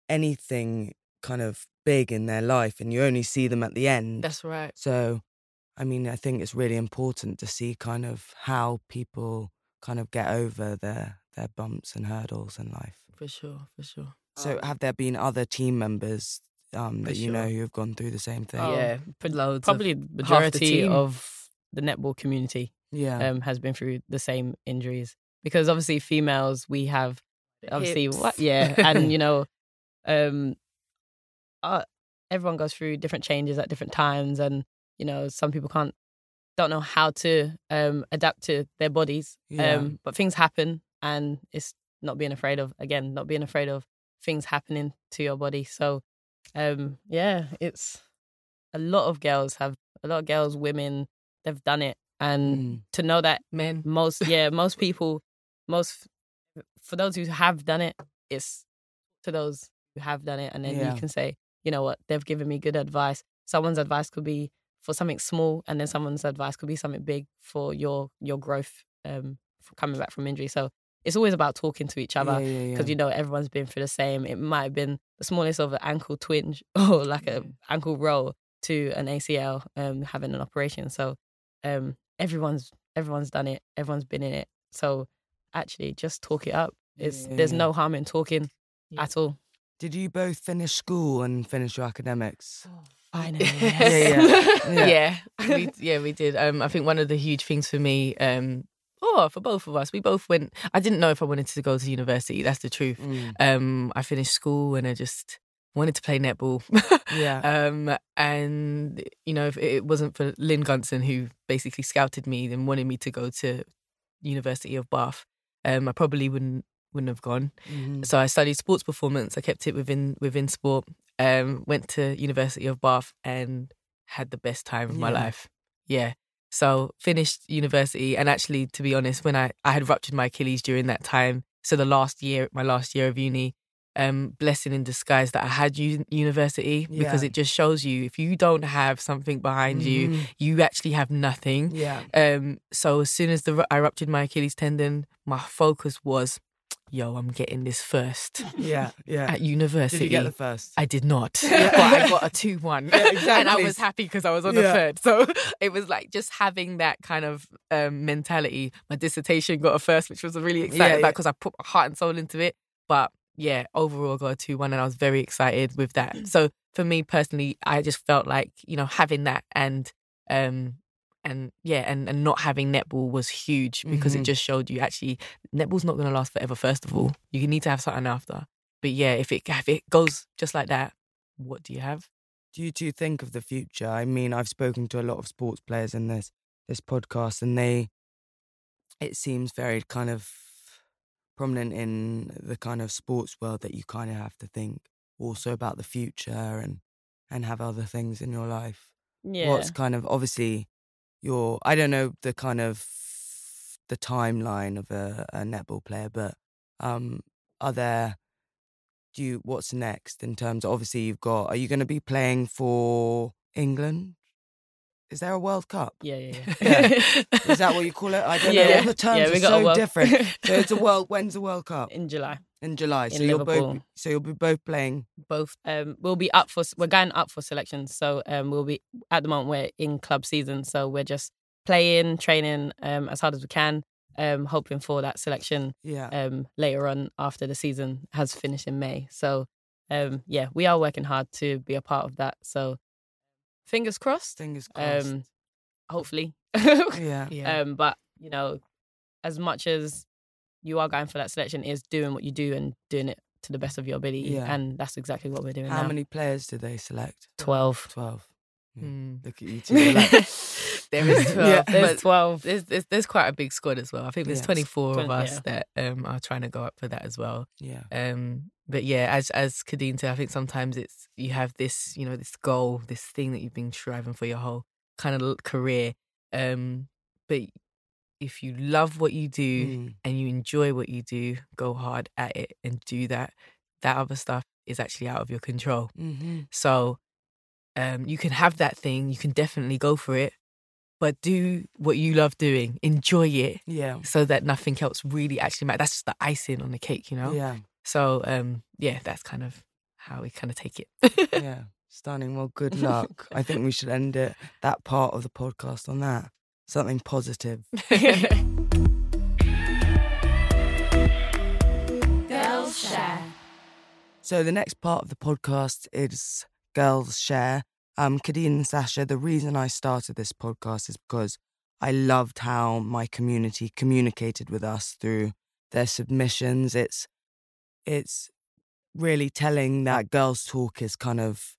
anything kind of big in their life and you only see them at the end. That's right. So, I mean, I think it's really important to see kind of how people kind of get over their their bumps and hurdles in life. For sure. For sure. So, have there been other team members um, For that you know who have gone through the same thing? Oh, yeah. Pro- Loads Probably the half the majority team. of the netball community Yeah. um, has been through the same injuries because obviously females we have obviously Hips. what yeah and you *laughs* know um uh, everyone goes through different changes at different times and you know some people can't don't know how to um adapt to their bodies Yeah. um but things happen and it's not being afraid of again not being afraid of things happening to your body so um yeah it's a lot of girls have a lot of girls women they've done it and Mm. to know that Men. most yeah *laughs* most people most for those who have done it it's to those who have done it and then Yeah. you can say you know what they've given me good advice someone's advice could be for something small and then someone's advice could be something big for your your growth um coming back from injury so it's always about talking to each other yeah, yeah, yeah. because you know everyone's been through the same. It might have been the smallest of an ankle twinge *laughs* or like a ankle roll to an ACL, um, having an operation. So, um, everyone's everyone's done it. Everyone's been in it. So, actually, just talk it up. It's Yeah, there's yeah. no harm in talking Yeah. at all. Did you both finish school and finish your academics? Finally, *laughs* Yeah, yeah. *laughs* yeah. Yeah. we, *laughs* yeah, we did. Um, I think one of the huge things for me, um, oh, for both of us, we both went. I didn't know if I wanted to go to university. That's the truth. Mm. Um, I finished school and I just wanted to play netball. Yeah. um, and you know, if it wasn't for Lyn Gunson, who basically scouted me and wanted me to go to University of Bath, um, I probably wouldn't wouldn't have gone. Mhm. So I studied sports performance. I kept it within within sport. Um, went to University of Bath and had the best time of my life. Yeah. So finished university and actually, to be honest, when I I had ruptured my Achilles during that time, so the last year, my last year of uni, um, blessing in disguise that I had u- university because it just shows you if you don't have something behind you, Mhm. you actually have nothing. Yeah. Um, so as soon as the I ruptured my Achilles tendon, my focus was yo, I'm getting this first Yeah, yeah. at university. Did you get the first? I did not, *laughs* Yeah. but I got a two-one, Yeah, and I was happy because I was on Yeah. the third. So *laughs* it was like just having that kind of um, mentality. My dissertation got a first, which was really excited about because I put my heart and soul into it. But yeah, overall, I got a two-one, and I was very excited with that. So for me personally, I just felt like you know having that and um and yeah, and, and not having netball was huge because Mhm. it just showed you actually netball's not going to last forever. First of all, you need to have something after. But yeah, if it if it goes just like that, what do you have? do you two think of the future? I mean, I've spoken to a lot of sports players in this this podcast, and they, it seems very kind of prominent in the kind of sports world that you kind of have to think also about the future and and have other things in your life. Yeah. What's kind of obviously your I don't know the kind of the timeline of a, a netball player, but um, are there do you what's next in terms of obviously you've got are you going to be playing for England? Is there a World Cup? yeah, yeah, *laughs* yeah. Yeah. Is that what you call it? I *laughs* don't know. All the terms Yeah, are we got a so different. *laughs* So it's a world. When's the World Cup? in July? In July. in so you'll both. So you'll be both playing. Both. Um, we'll be up for. We're going up for selections. So um, we'll be at the moment we're in club season. So we're just playing, training um as hard as we can. Um, hoping for that selection Yeah. um later on after the season has finished in May. So um, yeah, we are working hard to be a part of that. So fingers crossed. Fingers crossed. Um, hopefully. yeah. *laughs* Yeah, Um, but you know, as much as you are going for that selection, is doing what you do and doing it to the best of your ability, Yeah. and that's exactly what we're doing How now. many players do they select? Twelve. Twelve. Yeah. Mm. Look at you *laughs* two. like- there is *laughs* twelve. Yeah. There's twelve. there's, there's there's quite a big squad as well. I think there's Yes. 24 of Twen- us that um are trying to go up for that as well. yeah. Um, but yeah, as as Kadeen said, I think sometimes it's you have this, you know, this goal, this thing that you've been striving for your whole kind of career. Um, but if you love what you do Mm. and you enjoy what you do, go hard at it and do that. That other stuff is actually out of your control. Mm-hmm. So um, you can have that thing, you can definitely go for it, but do what you love doing, enjoy it, Yeah. so that nothing else really actually matters. That's just the icing on the cake, you know. Yeah. So um, yeah, that's kind of how we kind of take it. Yeah. Stunning. Well, good *laughs* luck. I think we should end it that part of the podcast on that. Something positive. *laughs* Gurls Share. So the next part of the podcast is Gurls Share. Um, Kadeen and Sasha, the reason I started this podcast is because I loved how my community communicated with us through their submissions. It's it's really telling that Gurls Talk is kind of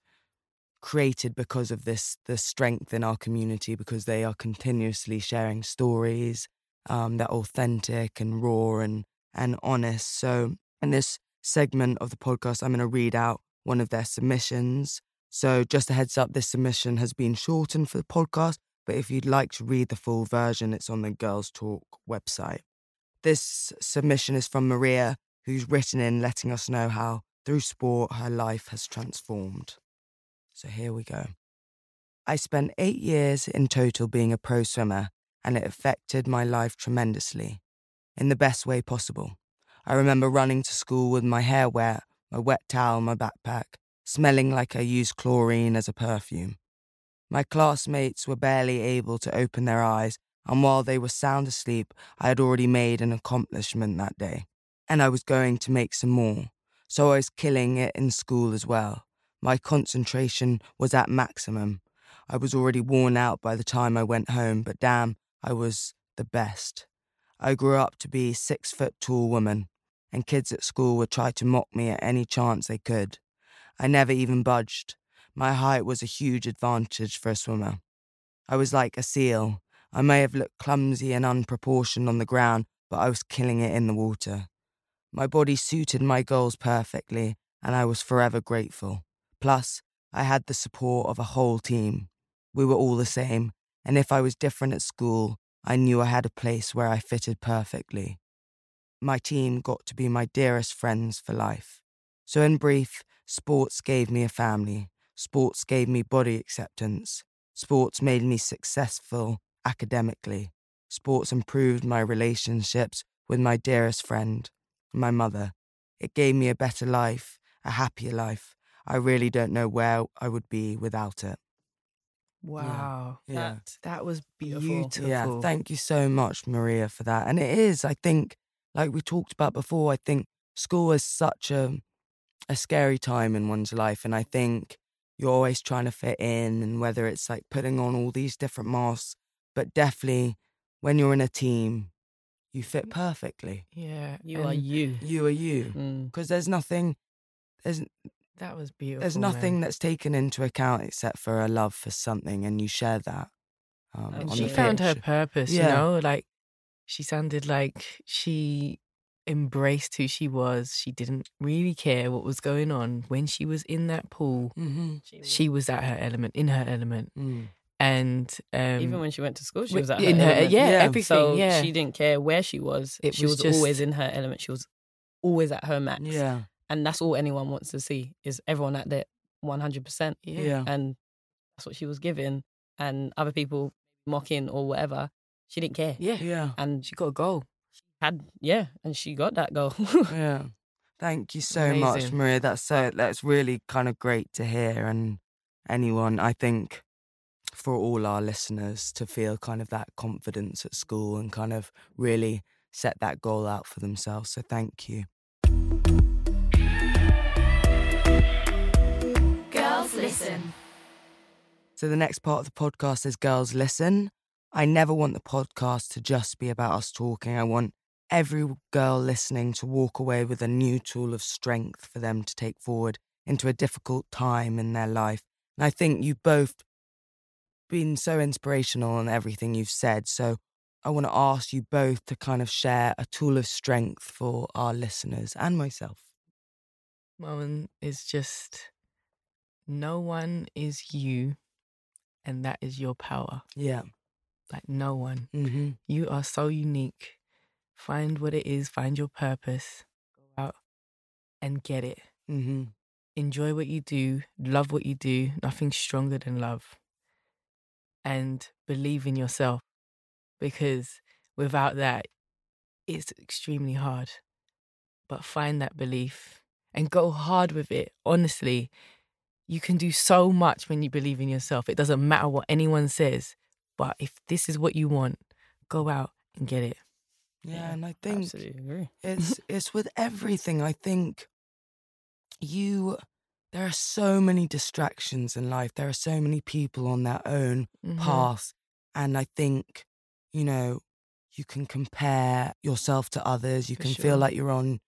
created because of this the strength in our community because they are continuously sharing stories um, that are authentic and raw and and honest. So in this segment of the podcast, I'm going to read out one of their submissions. So, just a heads up, this submission has been shortened for the podcast, but if you'd like to read the full version, it's on the Gurls Talk website. This submission is from Maria, who's written in letting us know how, through sport, her life has transformed. So, here we go. I spent eight years in total being a pro swimmer, and it affected my life tremendously, in the best way possible. I remember running to school with my hair wet, my wet towel my backpack, smelling like I used chlorine as a perfume. My classmates were barely able to open their eyes, and while they were sound asleep, I had already made an accomplishment that day. And I was going to make some more, so I was killing it in school as well. My concentration was at maximum. I was already worn out by the time I went home, but damn, I was the best. I grew up to be a six foot tall woman, and kids at school would try to mock me at any chance they could. I never even budged. My height was a huge advantage for a swimmer. I was like a seal. I may have looked clumsy and unproportioned on the ground, but I was killing it in the water. My body suited my goals perfectly, and I was forever grateful. Plus, I had the support of a whole team. We were all the same, and if I was different at school, I knew I had a place where I fitted perfectly. My team got to be my dearest friends for life. So, in brief, sports gave me a family. Sports gave me body acceptance. Sports made me successful academically. Sports improved my relationships with my dearest friend. my mother. It gave me a better life, a happier life. I really don't know where I would be without it. Wow. Yeah. That- That was Beautiful. beautiful. Yeah, thank you so much, Maria, for that. And it is, I think, like we talked about before, I think school is such a a scary time in one's life. And I think you're always trying to fit in and whether it's like putting on all these different masks, but definitely when you're in a team, you fit perfectly. Yeah. You are you. You are you. Mm. Because there's nothing there's That was beautiful. there's man. nothing that's taken into account except for a love for something and you share that. Um, And And on she the found her purpose, Yeah. you know, like she sounded like she embraced who she was. She didn't really care what was going on. When she was in that pool, Mhm. she was at her element, in her element. Mm. And um Even when she went to school, she was at her her element. yeah, Yeah. everything. So yeah. she didn't care where she was. It she was was, just- always in her element. She was always at her max. Yeah. And that's all anyone wants to see is everyone at their 100%. yeah. Yeah. And that's what she was given. And other people mocking or whatever, she didn't care. Yeah. Yeah. And She got a goal. had, yeah, and she got that goal. Yeah. Thank you *laughs* so much, Maria. That's so that's really kind of great to hear. And anyone, I think for all our listeners to feel kind of that confidence at school and kind of really set that goal out for themselves. So thank you. Listen. So the next part of the podcast is Gurls Listen. I never want the podcast to just be about us talking. I want every girl listening to walk away with a new tool of strength for them to take forward into a difficult time in their life. And I think you've both been so inspirational in everything you've said. So I want to ask you both to kind of share a tool of strength for our listeners and myself. Mine is just no one is you and that is your power. Yeah. Like no one. Mm-hmm. You are so unique. Find what it is, find your purpose, go out and get it. Mm-hmm. Enjoy what you do, love what you do. Nothing's stronger than love. And believe in yourself because without that, it's extremely hard. But find that belief and go hard with it. Honestly, you can do so much when you believe in yourself. It doesn't matter what anyone says. But if this is what you want, go out and get it. Yeah, and I think it's *laughs* it's with everything. I think you there are so many distractions in life. There are so many people on their own Mhm. path, and I think you know you can compare yourself to others. You For can sure. feel like you're on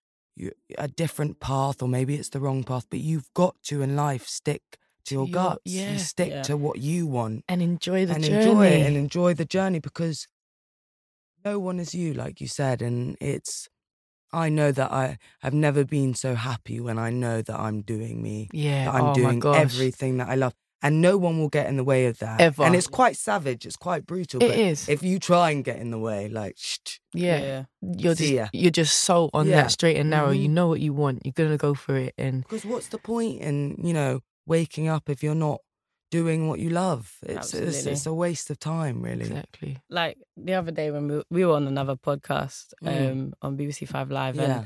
a different path, or maybe it's the wrong path. But you've got to in life stick to your your- guts. yeah, you stick yeah. to what you want And enjoy the and journey. enjoy it and enjoy the journey because no one is you, like you said. And it's, I know that I, I've never been so happy when I know that I'm doing me, yeah, that I'm oh doing everything that I love. And no one will get in the way of that. Ever. And it's quite savage, it's quite brutal. It but is. If you try and get in the way, like, shh, yeah. You're See ya. just you're just so on Yeah. that straight and narrow. You Mhm. know what you want. You're gonna go for it. And because what's the point in, you know, waking up if you're not doing what you love? It's, it's, Absolutely. it's a waste of time, really. exactly. Like the other day when we, we were on another podcast Mm. um, on BBC Five Live, and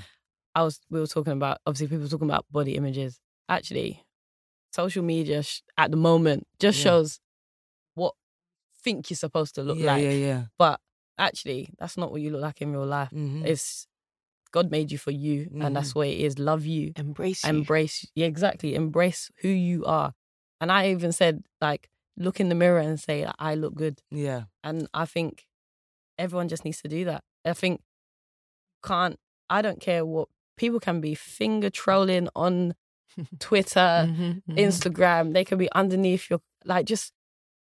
I was we were talking about obviously people were talking about body images. Actually, social media sh- at the moment just Yeah. shows what think you're supposed to look yeah, like, yeah, yeah. but actually that's not what you look like in real life. Mhm. It's God made you for you, and that's what it is. Love you, Embrace you. embrace. Yeah, exactly. Embrace who you are. And I even said like look in the mirror and say I look good. yeah. And I think everyone just needs to do that. I think can't I don't care what people can be finger trolling on Twitter, Mhm, mhm. Instagram. They can be underneath your like just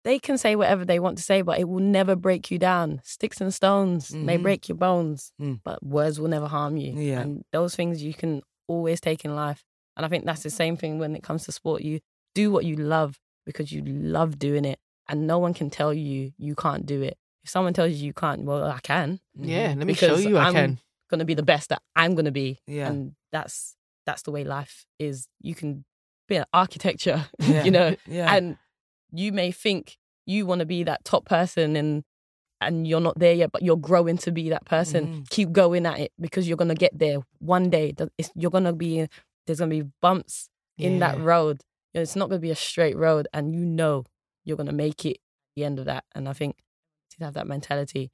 they can say whatever they want to say, but it will never break you down. Sticks and stones may Mhm. break your bones, Mm. but words will never harm you. Yeah. And those things you can always take in life. And I think that's the same thing when it comes to sport. You do what you love because you love doing it. And no one can tell you you can't do it. If someone tells you you can't, well, I can. Yeah, let me show you I I'm can. Gonna be the best that I'm gonna be. Yeah. And that's that's the way life is. You can be an architecture, *laughs* Yeah. you know, Yeah. and you may think you want to be that top person and and you're not there yet, but you're growing to be that person. Mhm. Keep going at it because you're gonna get there one day. It's, you're gonna be there's gonna be bumps in that road. It's not gonna be a straight road, and you know you're gonna make it at the end of that. And I think to have that mentality,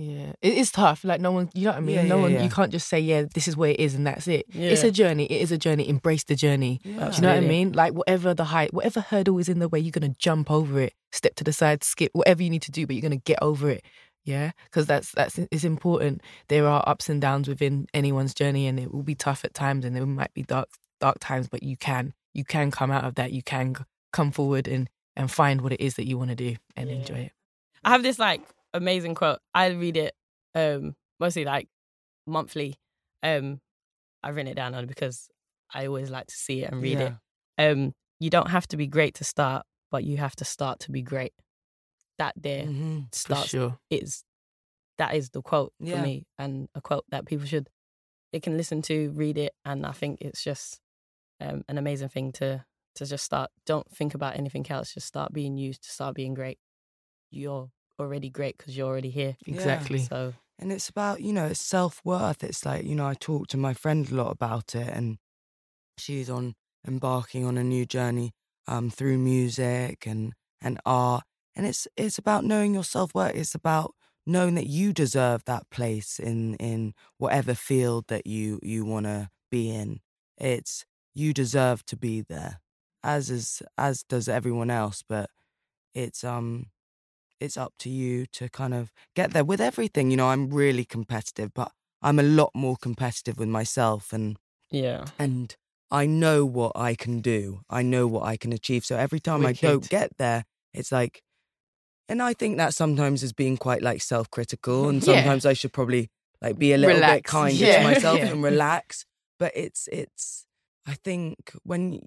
Yeah, it is tough. Like no one, you know what I mean. Yeah, no yeah, one, yeah. you can't just say, "Yeah, this is where it is," and that's it. It's a journey. It is a journey. Embrace the journey. Do you know what I mean? Like whatever the height, whatever hurdle is in the way, you're gonna jump over it, step to the side, skip whatever you need to do, but you're gonna get over it. Yeah, because that's that's is important. There are ups and downs within anyone's journey, and it will be tough at times, and there might be dark dark times, but you can you can come out of that. You can come forward and and find what it is that you want to do and enjoy it. I have this like amazing quote. I read it um mostly like monthly. Um I've written it down only because I always like to see it and read Yeah. it. Um you don't have to be great to start, but you have to start to be great. That there Mhm. For starts sure. is that is the quote Yeah. for me and a quote that people should they can listen to, read it, and I think it's just um, an amazing thing to to just start. Don't think about anything else. Just start being used. To start being great. You're already great because you're already here. Yeah. Exactly. So And it's about, you know, it's self worth. It's like, you know, I talk to my friend a lot about it and she's on embarking on a new journey um through music and and art. And it's it's about knowing your self worth. It's about knowing that you deserve that place in in whatever field that you you wanna be in. It's you deserve to be there. As is as does everyone else, but it's um it's up to you to kind of get there with everything. You know, I'm really competitive, but I'm a lot more competitive with myself and yeah, and I know what I can do. I know what I can achieve. So every time I don't get there, it's like and I think that sometimes is being quite like self-critical *laughs* and Yeah. sometimes I should probably like be a little bit Relax. kinder Yeah. to *laughs* myself Yeah. and relax. But it's it's I think when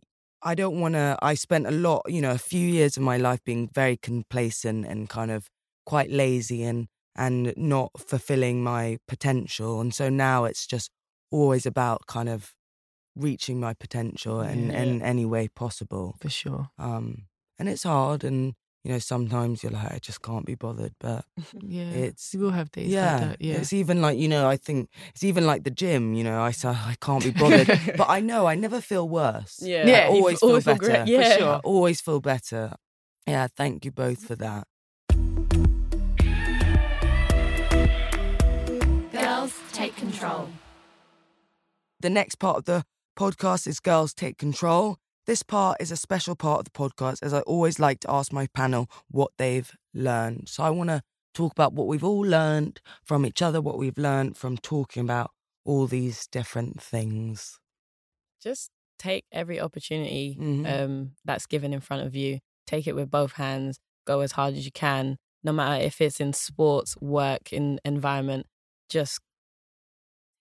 I don't want to I spent a lot, you know, a few years of my life being very complacent and kind of quite lazy and and not fulfilling my potential. And so now it's just always about kind of reaching my potential in, Yeah. in any way possible. For sure. Um, and it's hard, and you know sometimes you're like, I just can't be bothered. But *laughs* Yeah. It's- you will have days yeah, like that. Yeah. it's even like you know I think it's even like the gym. You know, I say I can't be *laughs* bothered, but I know I never feel worse. Yeah. Yeah, you always feel always feel better. great. Yeah. for sure. I always feel better. Yeah, thank you both for that. Gurls take control. The next part of the podcast is Gurls Take Control. This part is a special part of the podcast as I always like to ask my panel what they've learned. So I want to talk about what we've all learned from each other, what we've learned from talking about all these different things. just take every opportunity Mhm. um, that's given in front of you. Take it with both hands. Go as hard as you can, no matter if it's in sports, work, in environment. Just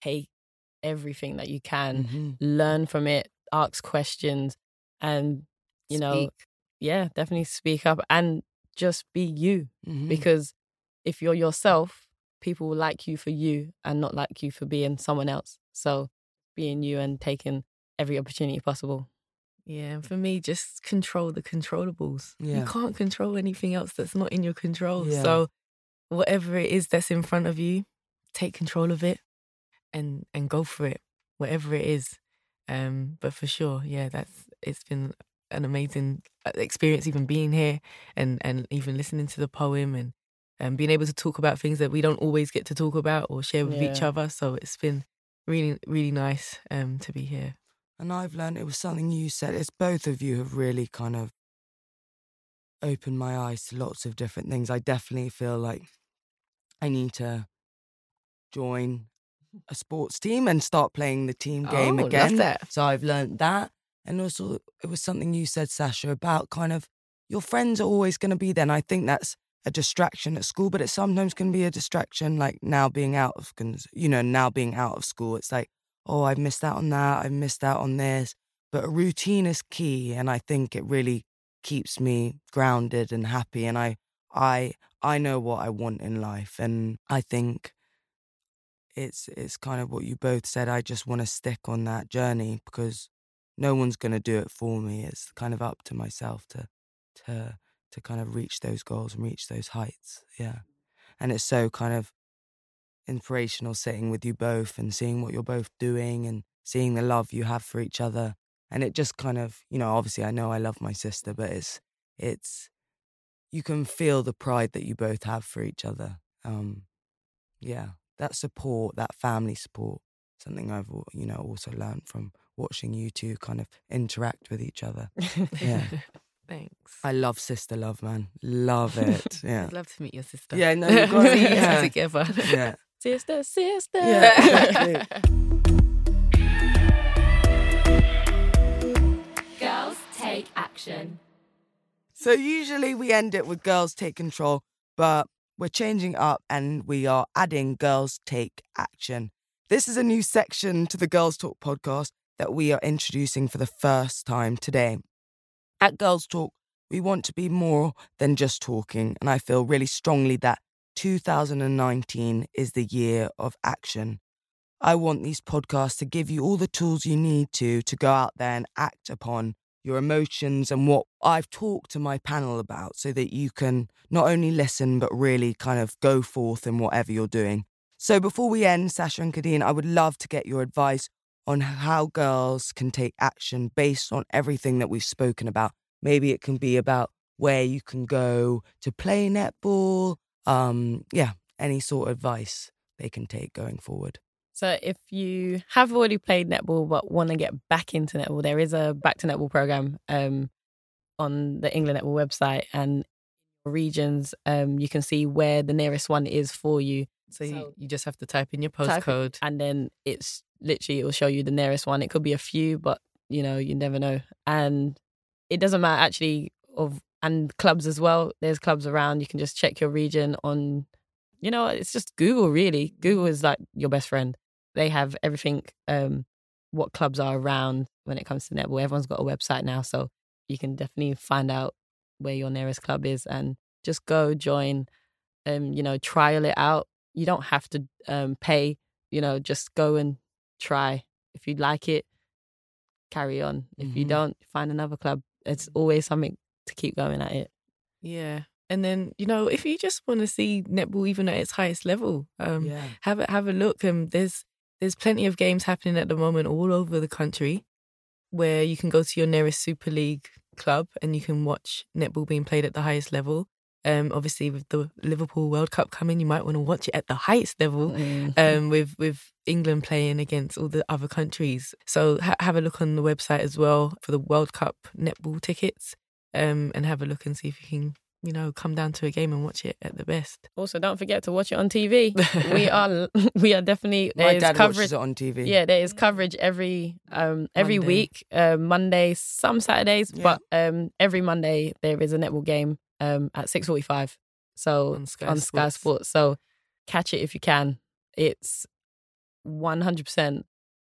take everything that you can. Mhm. Learn from it. Ask questions, and you know, yeah, definitely speak up and just be you. Mhm. Because if you're yourself, people will like you for you and not like you for being someone else. So being you and taking every opportunity possible. Yeah, and for me, just control the controllables. Yeah. You can't control anything else that's not in your control. Yeah. So, whatever it is that's in front of you, take control of it, and and go for it, whatever it is. Um, but for sure, yeah, that's it's been an amazing uh, experience, even being here and and even listening to the poem and and being able to talk about things that we don't always get to talk about or share with each other. So it's been really really nice um to be here. And I've learned it was something you said. It's both of you have really kind of opened my eyes to lots of different things. I definitely feel like I need to join a sports team and start playing the team game Oh, again. So I've learned that. And also, it was something you said, Sasha, about kind of your friends are always going to be there. And I think that's a distraction at school, but it sometimes can be a distraction, like now being out of, you know, now being out of school. It's like, oh, I've missed out on that. I've missed out on this. But a routine is key. And I think it really keeps me grounded and happy. And I, I, I know what I want in life. And I think it's, it's kind of what you both said. I just want to stick on that journey because no one's going to do it for me. It's kind of up to myself to, to, to kind of reach those goals and reach those heights. Yeah. and it's so kind of inspirational sitting with you both and seeing what you're both doing and seeing the love you have for each other. And it just kind of, you know, obviously I know I love my sister, but it's it's you can feel the pride that you both have for each other. Um, yeah, that support, that family support, something I've you know also learned from watching you two kind of interact with each other. Yeah. *laughs* Thanks. I love sister love, man. Love it. *laughs* Yeah. I'd love to meet your sister. Yeah, no, you've got to See her. together. Yeah. *laughs* Sister, sister. Yeah, exactly. Gurls take action. So usually we end it with girls take control, but we're changing up and we are adding girls take action. This is a new section to the Gurls Talk podcast that we are introducing for the first time today. At Gurls Talk, we want to be more than just talking, and I feel really strongly that 2019 is the year of action. I want these podcasts to give you all the tools you need to to go out there and act upon your emotions and what I've talked to my panel about so that you can not only listen but really kind of go forth in whatever you're doing. So before we end, Sasha and Kadeen, I would love to get your advice on how girls can take action based on everything that we've spoken about. Maybe it can be about where you can go to play netball. Um, yeah, any sort of advice they can take going forward. So if you have already played netball but want to get back into netball, there is a back to netball program um, on the England Netball website and regions. Um, you can see where the nearest one is for you, So, you, So- you just have to type in your postcode. and then it's literally it will show you the nearest one. It could be a few, but you know you never know. And it doesn't matter actually of and clubs as well. There's clubs around. You can just check your region on. You know, it's just Google. Really, Google is like your best friend. They have everything. Um, what clubs are around when it comes to netball. Everyone's got a website now, so you can definitely find out where your nearest club is and just go join. Um, you know, trial it out. You don't have to um pay. You know, just go and try. If you like it, carry on. If you Mhm. don't, find another club. It's always something to keep going at it. Yeah. And then, you know, if you just want to see netball even at its highest level, um, yeah. have a have a look. Um, there's there's plenty of games happening at the moment all over the country, where you can go to your nearest Super League club and you can watch netball being played at the highest level. Um, obviously with the Liverpool World Cup coming, you might want to watch it at the highest level. Um, with with England playing against all the other countries, so ha- have a look on the website as well for the World Cup netball tickets, um, and have a look and see if you can, you know, come down to a game and watch it at the best. Also, don't forget to watch it on TV. we *laughs* are *laughs* we are definitely My there is dad coverage. watches it on TV. Yeah, there is coverage every um every Monday. week, uh, Monday, some Saturdays, Yeah. but um every Monday there is a netball game um at six forty five. So On Sky on Sky Sports. Sports. So catch it if you can. It's one hundred percent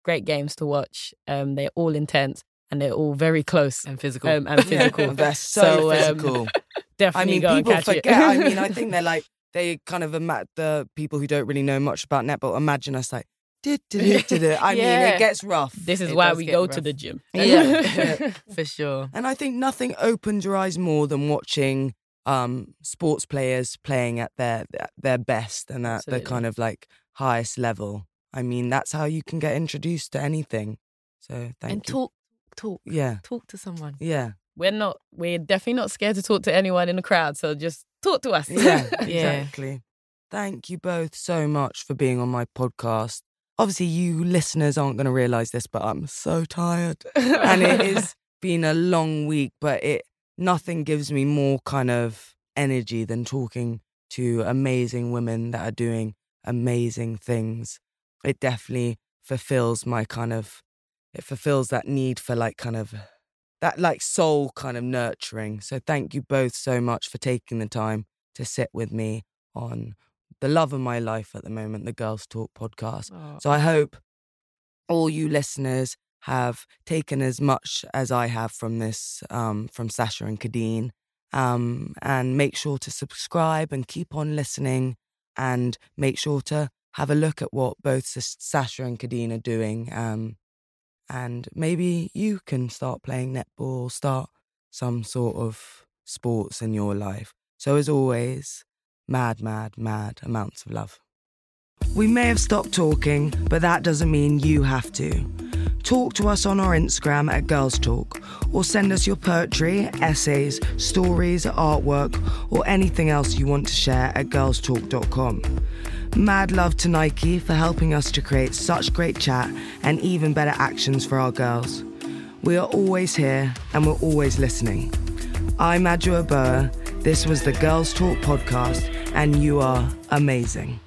great games to watch. Um, they're all intense and they're all very close And physical. um, and *laughs* physical. *laughs* They're so, So, um, physical. *laughs* Definitely I mean, go and people catch forget. I mean, I think they're like they kind of ima- the people who don't really know much about netball imagine us like. I mean, *laughs* Yeah. it gets rough. this is It why does we get go to rough. the gym. *laughs* Yeah. for sure. And I think nothing opens your eyes more than watching um, sports players playing at their their best and at the Absolutely. kind of like highest level. I mean, that's how you can get introduced to anything. So thank you. and you. talk, talk, Yeah, talk to someone. yeah, we're not we're definitely not scared to talk to anyone in the crowd so just talk to us yeah, *laughs* Yeah. exactly. Thank you both so much for being on my podcast. Obviously, you listeners aren't going to realize this, but I'm so tired. and it *laughs* has been a long week, but it nothing gives me more kind of energy than talking to amazing women that are doing amazing things. It definitely fulfills my kind of it fulfills that need for like kind of that like soul kind of nurturing. So thank you both so much for taking the time to sit with me on the love of my life at the moment, the Gurls Talk podcast. Oh, So I hope all you listeners have taken as much as I have from this, um, from Sasha and Kadeen. Um, and make sure to subscribe and keep on listening and make sure to have a look at what both Sasha and Kadeen are doing. Um, and maybe you can start playing netball, start some sort of sports in your life. So, as always, mad, mad, mad amounts of love. We may have stopped talking, but that doesn't mean you have to. Talk to us on our Instagram at Gurls Talk, or send us your poetry, essays, stories, artwork, or anything else you want to share at gurlstalk.com. Mad love to Nike for helping us to create such great chat and even better actions for our girls. We are always here and we're always listening. I'm Adwoa Aboah. This was the Gurls Talk podcast, and you are amazing.